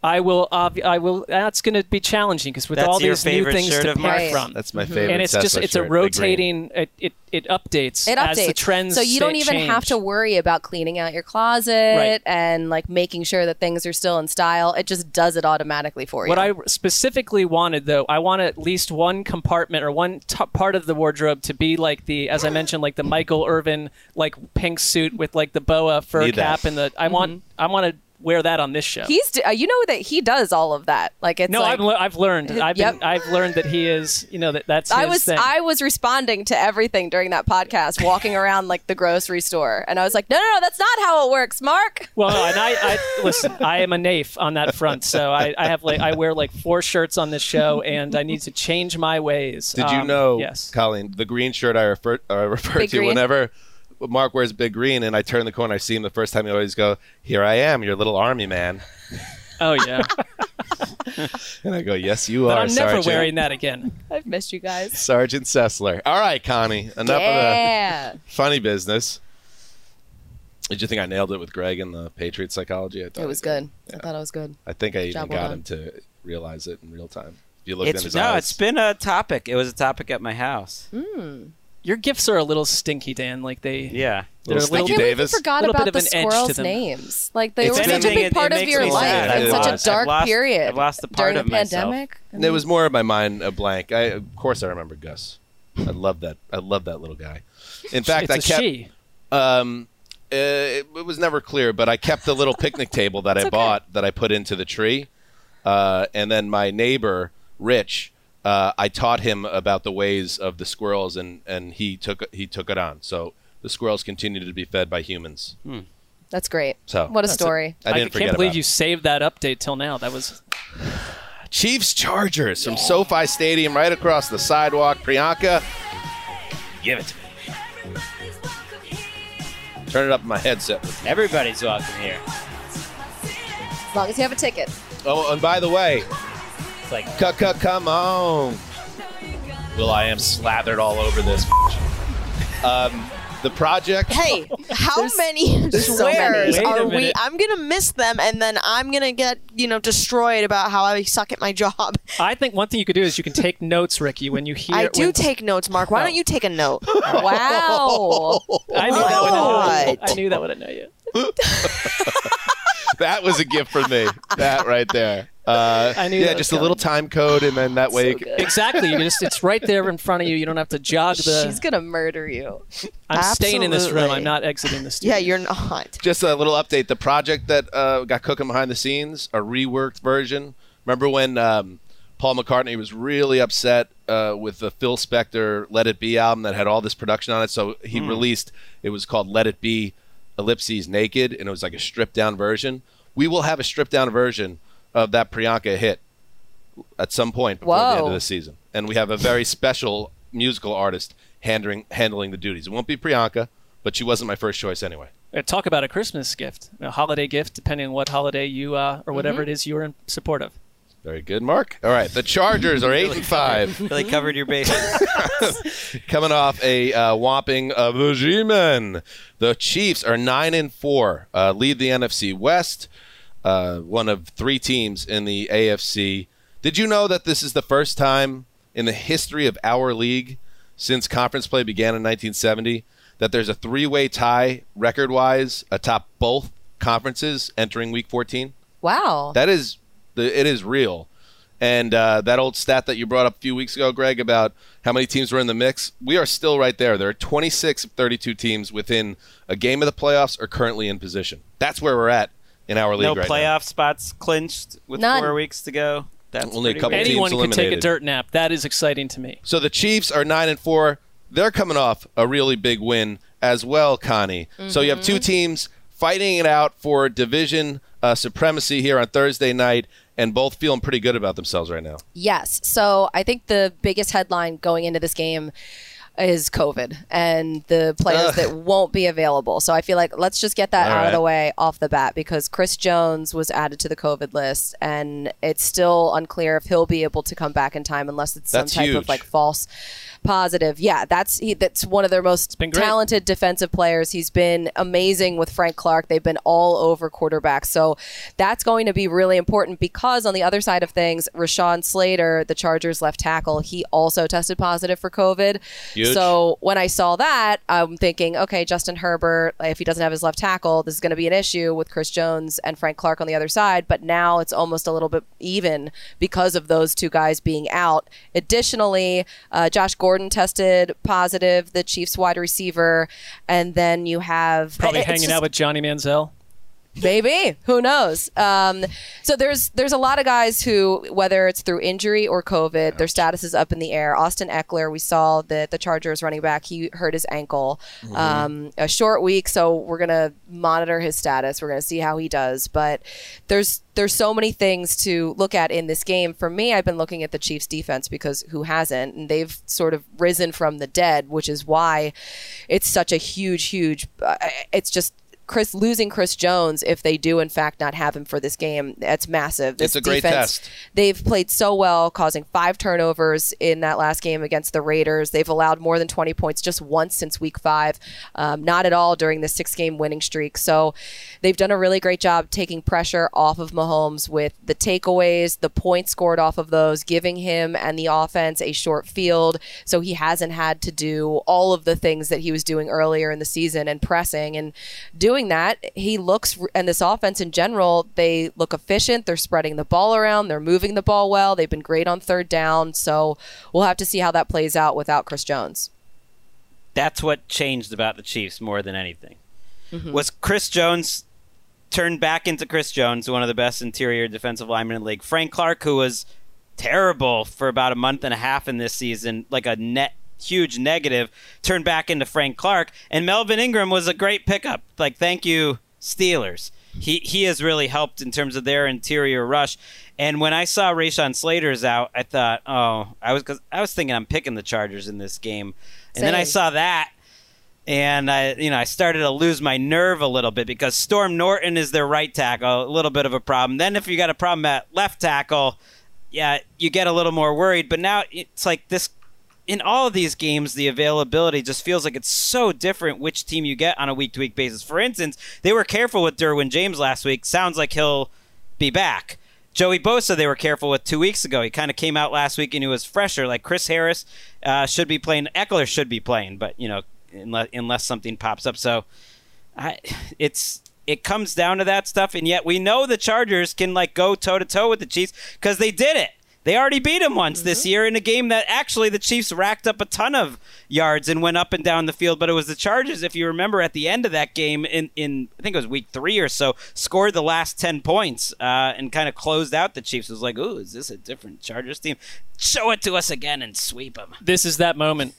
I will. obvi- I will. That's going to be challenging because with That's all these new things shirt to of pick mine? from, That's my mm-hmm. favorite. and it's just it's a shirt, Big rotating. It, it it updates. It as the updates. trends. so you don't sta- even have to worry about cleaning out your closet Right. and like making sure that things are still in style. It just does it automatically for you. What I specifically wanted, though, I want at least one compartment or one t- part of the wardrobe to be like the, as I mentioned, like the Michael Irvin like pink suit with like the boa fur Need that. cap and the. I want. Mm-hmm. I want to wear that on this show. He's uh, you know that he does all of that. Like it's no, like, I've, le- I've learned. I've Yep. been, I've learned that he is. You know that that's. His I was thing. I was responding to everything during that podcast, walking around like the grocery store, and I was like, "No, no, no, that's not how it works, Marc." Well, and I, I listen. I am a naif on that front, so I, I have like I wear like four shirts on this show, and I need to change my ways. Did you Um, know, Yes. Colleen, the green shirt I refer, uh, refer Big to green? whenever Marc wears big green and I turn the corner, I see him the first time, he always go, Here I am, your little army man. Oh yeah, And I go, Yes, you but are, I'm never Sergeant. wearing that again. I've missed you guys. Sergeant Sessler. All right, Connie, enough yeah. of the funny business. Did you think I nailed it with Gregg and the Patriot psychology? I thought It was I did. good. I thought it was good. I think I even Job got done. him to realize it in real time. If you looked in It's his no, eyes. it's been a topic. It was a topic at my house. Hmm. Your gifts are a little stinky, Dan. Like they. Yeah. They're a Little I little Stinky can't believe you Davis. forgot Little bit about of the an edge to squirrels' names. Like they It's were such a big it- part it of your life sad. in I've such lost- a dark I've lost- period. I've lost a part during of the myself. pandemic. I It was more of my mind a blank. I, of course, I remember Gus. I love that. I love that little guy. In fact, it's I a kept. she. Um, uh, it, it was never clear, but I kept the little picnic table that I okay. bought that I put into the tree. Uh, and then my neighbor Rich, uh, I taught him about the ways of the squirrels, and, and he took he took it on. So the squirrels continue to be fed by humans. That's great. So what a That's story. I didn't forget can't believe you it. saved that update till now. That was Chiefs Chargers from SoFi Stadium, right across the sidewalk. Priyanka, give it to me. Turn it up in my headset. Everybody's welcome here. As long as you have a ticket. Oh, and by the way, It's like c- c- come on. Will I am slathered all over this. Um, the project. Hey, how many there's so swears many. Wait a are we? minute. I'm gonna miss them, and then I'm gonna get you know destroyed about how I suck at my job. I think one thing you could do is you can take notes, Ricky, when you hear. I do when- take notes, Marc. Why don't you take a note? Wow. I knew that would annoy you. I knew that would annoy you. That was a gift for me. that right there. Uh, I knew Yeah, that was just a little time code, and then that way. Exactly. You just it's right there in front of you. You don't have to jog the. She's gonna murder you. I'm staying in this room. I'm not exiting the studio. Yeah, you're not. Just a little update. The project that uh, got cooking behind the scenes, a reworked version. Remember when um, Paul McCartney was really upset uh, with the Phil Spector "Let It Be" album that had all this production on it? So he released. It was called "Let It Be," ellipses naked, and it was like a stripped down version. We will have a stripped down version of that Priyanka hit at some point before the end of the season, and we have a very special musical artist handling handling the duties. It won't be Priyanka, but she wasn't my first choice anyway. Uh, Talk about a Christmas gift, a holiday gift, depending on what holiday you uh, or whatever it is you are in support of. Very good, Marc. All right, the Chargers are eight and five, really covered your bases. coming off a uh, whopping of the G-men. The Chiefs are nine and four, uh, lead the NFC West. Uh, one of three teams in the AFC. Did you know that this is the first time in the history of our league since conference play began in 1970 that there's a three-way tie record-wise atop both conferences entering Week 14? Wow. That is the it is real. And uh, that old stat that you brought up a few weeks ago, Gregg, about how many teams were in the mix, we are still right there. There are 26 of 32 teams within a game of the playoffs are currently in position. That's where we're at in our league no right playoff spots clinched with None. four weeks to go. That's Only a couple weird. teams Anyone could take a dirt nap. That is exciting to me. So the Chiefs are nine and four. They're coming off a really big win as well, Connie. So you have two teams fighting it out for division uh, supremacy here on Thursday night, and both feeling pretty good about themselves right now. Yes. So I think the biggest headline going into this game is COVID and the players Ugh. that won't be available. So I feel like let's just get that All out of the way off the bat because Chris Jones was added to the COVID list and it's still unclear if he'll be able to come back in time unless it's That's some type huge. of like false positive. Yeah, that's he, that's one of their most talented defensive players. He's been amazing with Frank Clark. They've been all over quarterbacks. So that's going to be really important because on the other side of things, Rashawn Slater, the Chargers left tackle, he also tested positive for COVID. Huge. So when I saw that, I'm thinking, okay, Justin Herbert, if he doesn't have his left tackle, this is going to be an issue with Chris Jones and Frank Clark on the other side. But now it's almost a little bit even because of those two guys being out. Additionally, uh, Josh Gordon tested positive, the Chiefs wide receiver, and then you have Probably hanging just- out with Johnny Manziel. Maybe who knows? Um, so there's there's a lot of guys who, whether it's through injury or COVID, their status is up in the air. Austin Ekeler, we saw that the Chargers running back, he hurt his ankle. Um, a short week, so we're gonna monitor his status. We're gonna see how he does. But there's there's so many things to look at in this game. For me, I've been looking at the Chiefs defense because who hasn't? And they've sort of risen from the dead, which is why it's such a huge, huge. Uh, it's just Chris losing Chris Jones if they do in fact not have him for this game. That's massive. This It's a great defense, test. They've played so well, causing five turnovers in that last game against the Raiders. They've allowed more than 20 points just once since week five, um, not at all during the six game winning streak. So they've done a really great job taking pressure off of Mahomes with the takeaways, the points scored off of those, giving him and the offense a short field. So he hasn't had to do all of the things that he was doing earlier in the season and pressing and doing that. He looks, and this offense in general, they look efficient. They're spreading the ball around. They're moving the ball well. They've been great on third down. So we'll have to see how that plays out without Chris Jones. That's what changed about the Chiefs more than anything. Mm-hmm. Was Chris Jones turned back into Chris Jones, one of the best interior defensive linemen in the league. Frank Clark, who was terrible for about a month and a half in this season, like a net huge negative, turned back into Frank Clark. And Melvin Ingram was a great pickup. Like, thank you, Steelers. He he has really helped in terms of their interior rush. And when I saw Rashawn Slater's out, I thought, oh, I was cause I was thinking I'm picking the Chargers in this game, and then I saw that, and I you know I started to lose my nerve a little bit because Storm Norton is their right tackle, a little bit of a problem. Then if you got a problem at left tackle, yeah, you get a little more worried. But now it's like this. In all of these games, the availability just feels like it's so different which team you get on a week to week basis. For instance, they were careful with Derwin James last week. Sounds like he'll be back. Joey Bosa, they were careful with two weeks ago. He kind of came out last week and he was fresher. Like Chris Harris uh, should be playing. Ekeler should be playing, but you know, unless, unless something pops up. So, I, it's it comes down to that stuff. And yet we know the Chargers can like go toe to toe with the Chiefs because they did it. They already beat them once this year in a game that actually the Chiefs racked up a ton of yards and went up and down the field. But it was the Chargers, if you remember, at the end of that game in, in I think it was week three or so, scored the last 10 points uh, and kind of closed out the Chiefs. It was like, ooh, is this a different Chargers team? Show it to us again and sweep them. this is that moment.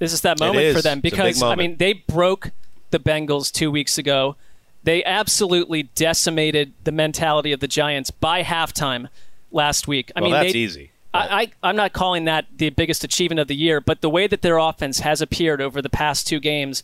This is that moment is. for them It's a because I mean they broke the Bengals two weeks ago. They absolutely decimated the mentality of the Giants by halftime last week. I well, mean, that's they, easy. I, I, I'm not calling that the biggest achievement of the year, but the way that their offense has appeared over the past two games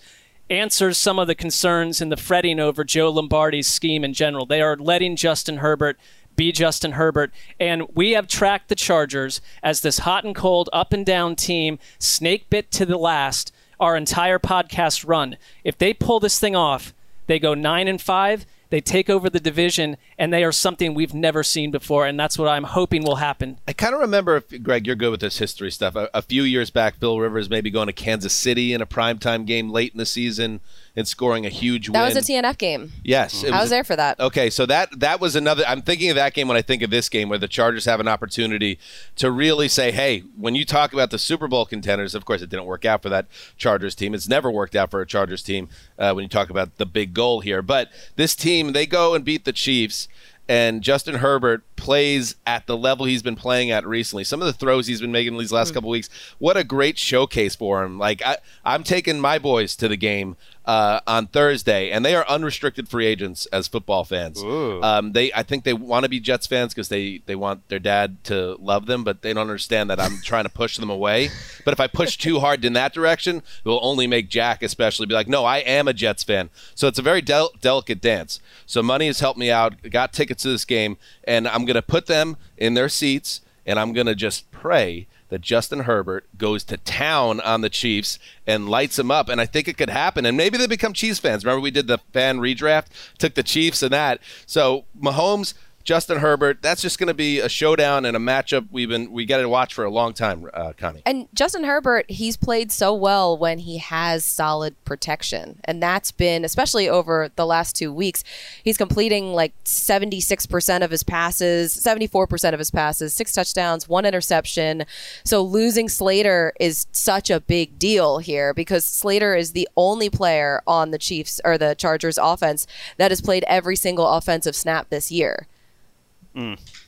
answers some of the concerns and the fretting over Joe Lombardi's scheme in general. They are letting Justin Herbert be Justin Herbert. And we have tracked the Chargers as this hot and cold, up and down team, snake bit to the last, our entire podcast run. If they pull this thing off, they go nine and five. They take over the division, and they are something we've never seen before, and that's what I'm hoping will happen. I kind of remember, if, Gregg, you're good with this history stuff. A, a few years back, Phil Rivers maybe going to Kansas City in a primetime game late in the season and scoring a huge That win. That was a TNF game. yes, I was there for that. Okay, so that that was another. I'm thinking of that game when I think of this game, where the Chargers have an opportunity to really say, "Hey, when you talk about the Super Bowl contenders, of course, it didn't work out for that Chargers team. It's never worked out for a Chargers team uh, when you talk about the big goal here. But this team, they go and beat the Chiefs." And Justin Herbert plays at the level he's been playing at recently. Some of the throws he's been making these last couple weeks, what a great showcase for him! Like I, I'm taking my boys to the game uh, on Thursday, and they are unrestricted free agents as football fans. Um, they, I think they want to be Jets fans because they they want their dad to love them, but they don't understand that I'm trying to push them away. But if I push too hard in that direction, it will only make Jack especially be like, "No, I am a Jets fan." So it's a very del- delicate dance. So money has helped me out. Got tickets to this game, and I'm gonna put them in their seats, and I'm gonna just pray that Justin Herbert goes to town on the Chiefs and lights them up. And I think it could happen. And maybe they become Chiefs fans. Remember, we did the fan redraft, took the Chiefs and that. So Mahomes, Justin Herbert, that's just going to be a showdown and a matchup we've been we got to watch for a long time, uh, Connie. And Justin Herbert, he's played so well when he has solid protection. And that's been, especially over the last two weeks, he's completing like 76% of his passes, 74% of his passes, six touchdowns, one interception. So losing Slater is such a big deal here because Slater is the only player on the Chiefs or the Chargers offense that has played every single offensive snap this year.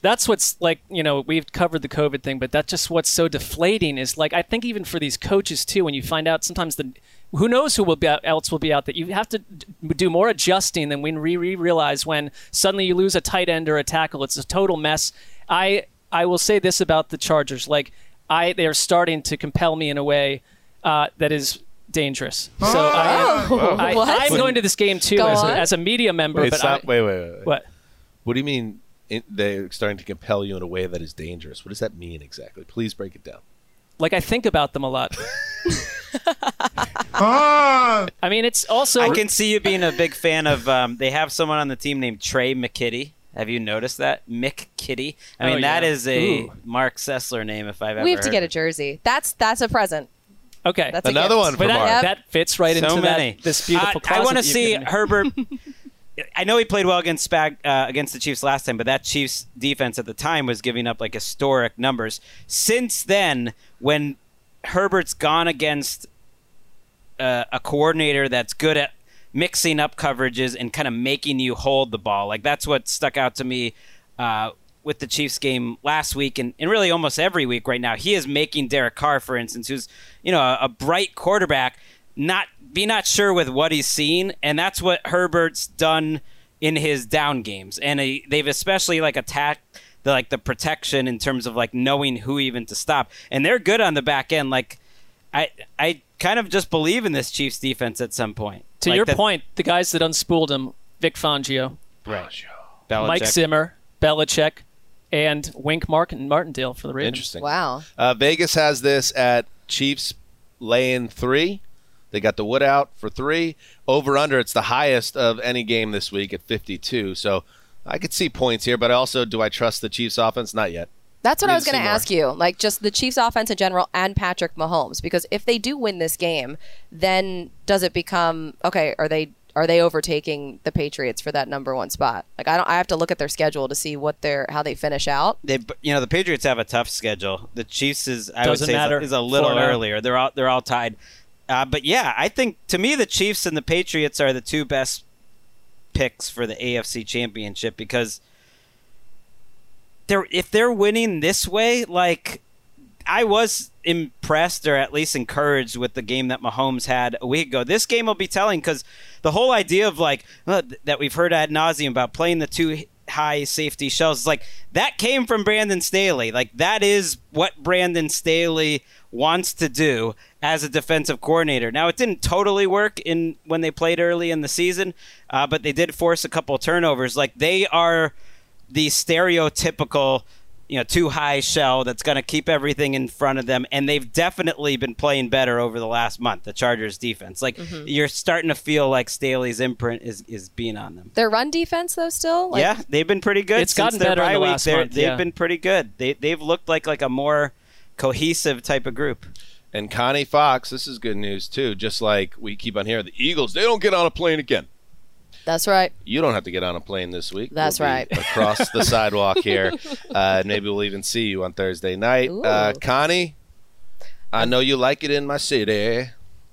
That's what's like you know we've covered the covid thing but that's just what's so deflating is like i think even for these coaches too when you find out sometimes the who knows who will be out, else will be out that you have to do more adjusting than when we re- realize when suddenly you lose a tight end or a tackle it's a total mess i i will say this about the chargers like i they are starting to compel me in a way uh, that is dangerous so I, am, I, I'm going to this game too as a, as a media member Wait, but stop. I, wait, wait, wait, wait. what What do you mean? It, they're starting to compel you in a way that is dangerous. What does that mean exactly? Please break it down. like I think about them a lot. I mean, it's also I can see you being a big fan of. Um, they have someone on the team named Trey McKitty. Have you noticed that Mick Kitty? I mean, Oh, yeah. is a Ooh. Marc Sessler name if I've ever. We have to get a jersey. That's that's a present. okay. That's Another gift. one for but Marc. that, that fits right so into many. that this beautiful. Uh, I want to see. Herbert. I know he played well against Spag uh, against the Chiefs last time, but that Chiefs defense at the time was giving up like historic numbers. Since then, when Herbert's gone against uh, a coordinator that's good at mixing up coverages and kind of making you hold the ball. Like that's what stuck out to me uh, with the Chiefs game last week, and, and really almost every week right now. He is making Derek Carr, for instance, who's you know a, a bright quarterback, not be not sure with what he's seen, and that's what Herbert's done in his down games, and he, they've especially like attacked the like the protection in terms of like knowing who even to stop, and they're good on the back end. Like I I kind of just believe in this Chiefs defense at some point. To Like your that- point, the guys that unspooled him, Vic Fangio, right? Mike Belichick. Zimmer, Belichick, and Wink Martin Martindale for the Ravens. Interesting. Wow. Uh, Vegas has this at Chiefs laying three. They got the wood out for three. Over under, it's the highest of any game this week at 52. So I could see points here, but also, do I trust the Chiefs offense? Not yet. That's what I was going to ask you. Like just the Chiefs offense in general and Patrick Mahomes because if they do win this game, then does it become okay, are they are they overtaking the Patriots for that number 1 spot? Like I don't I have to look at their schedule to see what they're how they finish out. They, you know, the Patriots have a tough schedule. The Chiefs is, I Doesn't would say, is a- is a little Four and oh. earlier. They're all they're all tied. Uh, but yeah, I think to me the Chiefs and the Patriots are the two best picks for the AFC Championship because they're if they're winning this way, like I was impressed or at least encouraged with the game that Mahomes had a week ago. This game will be telling because the whole idea of like uh, that we've heard ad nauseum about playing the two high safety shells is like that came from Brandon Staley. Like that is what Brandon Staley wants to do as a defensive coordinator. Now it didn't totally work in when they played early in the season, uh, but they did force a couple turnovers. Like they are the stereotypical you know two high shell that's going to keep everything in front of them and they've definitely been playing better over the last month the chargers defense like you're starting to feel like staley's imprint is is being on them Their run defense though still? Like, yeah they've been pretty good It's since gotten their better in bye the week. last They're- month, they've been pretty good they, they've looked like like a more cohesive type of group And Connie Fox, this is good news too. Just like we keep on hearing, the Eagles, they don't get on a plane again. That's right. You don't have to get on a plane this week. That's We'll be right. across the sidewalk here. Uh, and maybe we'll even see you on Thursday night. Uh, Connie, I know you like it in my city.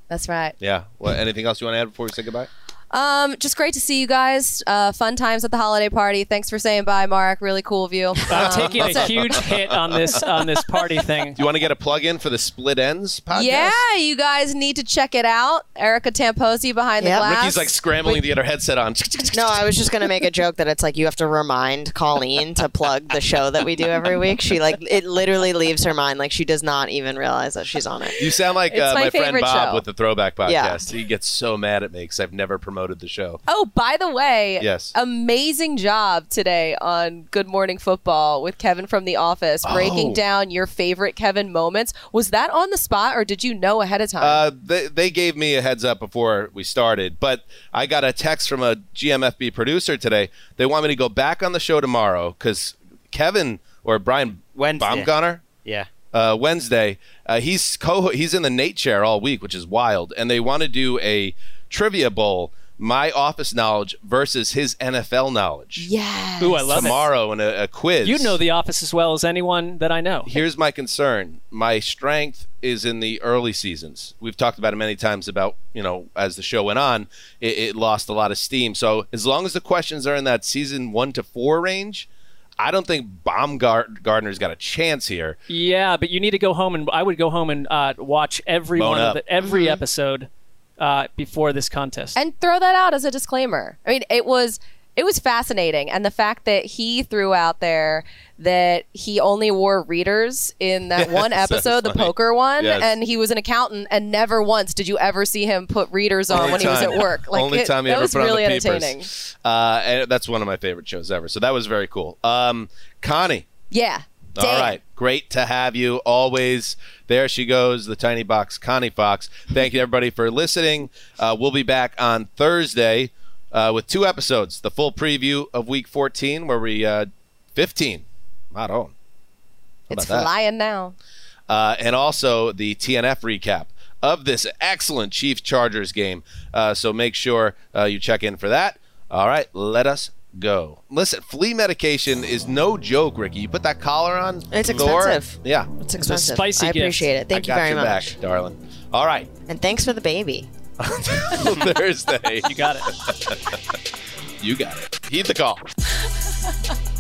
That's right. Yeah. Well, anything else you want to add before we say goodbye? Um, just great to see you guys. Uh, fun times at the holiday party. Thanks for saying bye, Marc. Really cool of you. I'm Um, taking a it. huge hit on this on this party thing. Do you want to get a plug in for the Split Ends podcast? Yeah, you guys need to check it out. Erica Tamposi behind the glass. Ricky's like scrambling to get her headset on. No, I was just gonna make a joke that it's like you have to remind Colleen to plug the show that we do every week. She like it literally leaves her mind. Like she does not even realize that she's on it. You sound like uh, my my, friend Bob show. with the Throwback podcast. Yeah. He gets so mad at me because I've never promoted the show. Oh, by the way, Yes. amazing job today on Good Morning Football with Kevin from The Office, breaking Oh. down your favorite Kevin moments. Was that on the spot, or did you know ahead of time? Uh, they, they gave me a heads up before we started, but I got a text from a GMFB producer today. They want me to go back on the show tomorrow because Kevin or Brian Wednesday. Baumgartner yeah uh, Wednesday. Uh, he's co he's in the Nate chair all week, which is wild. And they want to do a trivia bowl, my office knowledge versus his NFL knowledge. yes. Ooh, I love it. Tomorrow in a, a quiz. You know the office as well as anyone that I know. Here's my concern. My strength is in the early seasons. We've talked about it many times about, you know, as the show went on, it, it lost a lot of steam. So as long as the questions are in that season one to four range, I don't think Baumgartner's got a chance here. Yeah, but you need to go home and I would go home and uh, watch every Bone one up. of the, every episode uh, before this contest. and throw that out as a disclaimer. I mean, it was it was fascinating, and the fact that he threw out there that he only wore readers in that one Yes, that's episode, the funny. poker one, Yes. and he was an accountant, and never once did you ever see him put readers on Only when he was at work. Like Only it- time he that ever was put on the really entertaining. Uh, and that's one of my favorite shows ever. So that was very cool. Um, Connie, Yeah. All right, great to have you. Always there she goes, the tiny box, Connie Fox. Thank you everybody for listening. Uh, we'll be back on Thursday uh, with two episodes: the full preview of Week 14, where we uh, 15, not on. It's about that? flying now. uh, and also the TNF recap of this excellent Chiefs Chargers game. Uh, so make sure uh, you check in for that. All right, let us go. Listen, flea medication is no joke, Ricky. You put that collar on. It's Thor, expensive. Yeah, It's expensive. spicy I gift. appreciate it. Thank I you got very your much. back, darling. All right, And thanks for the baby. Thursday. You got it. You got it. Heed the call.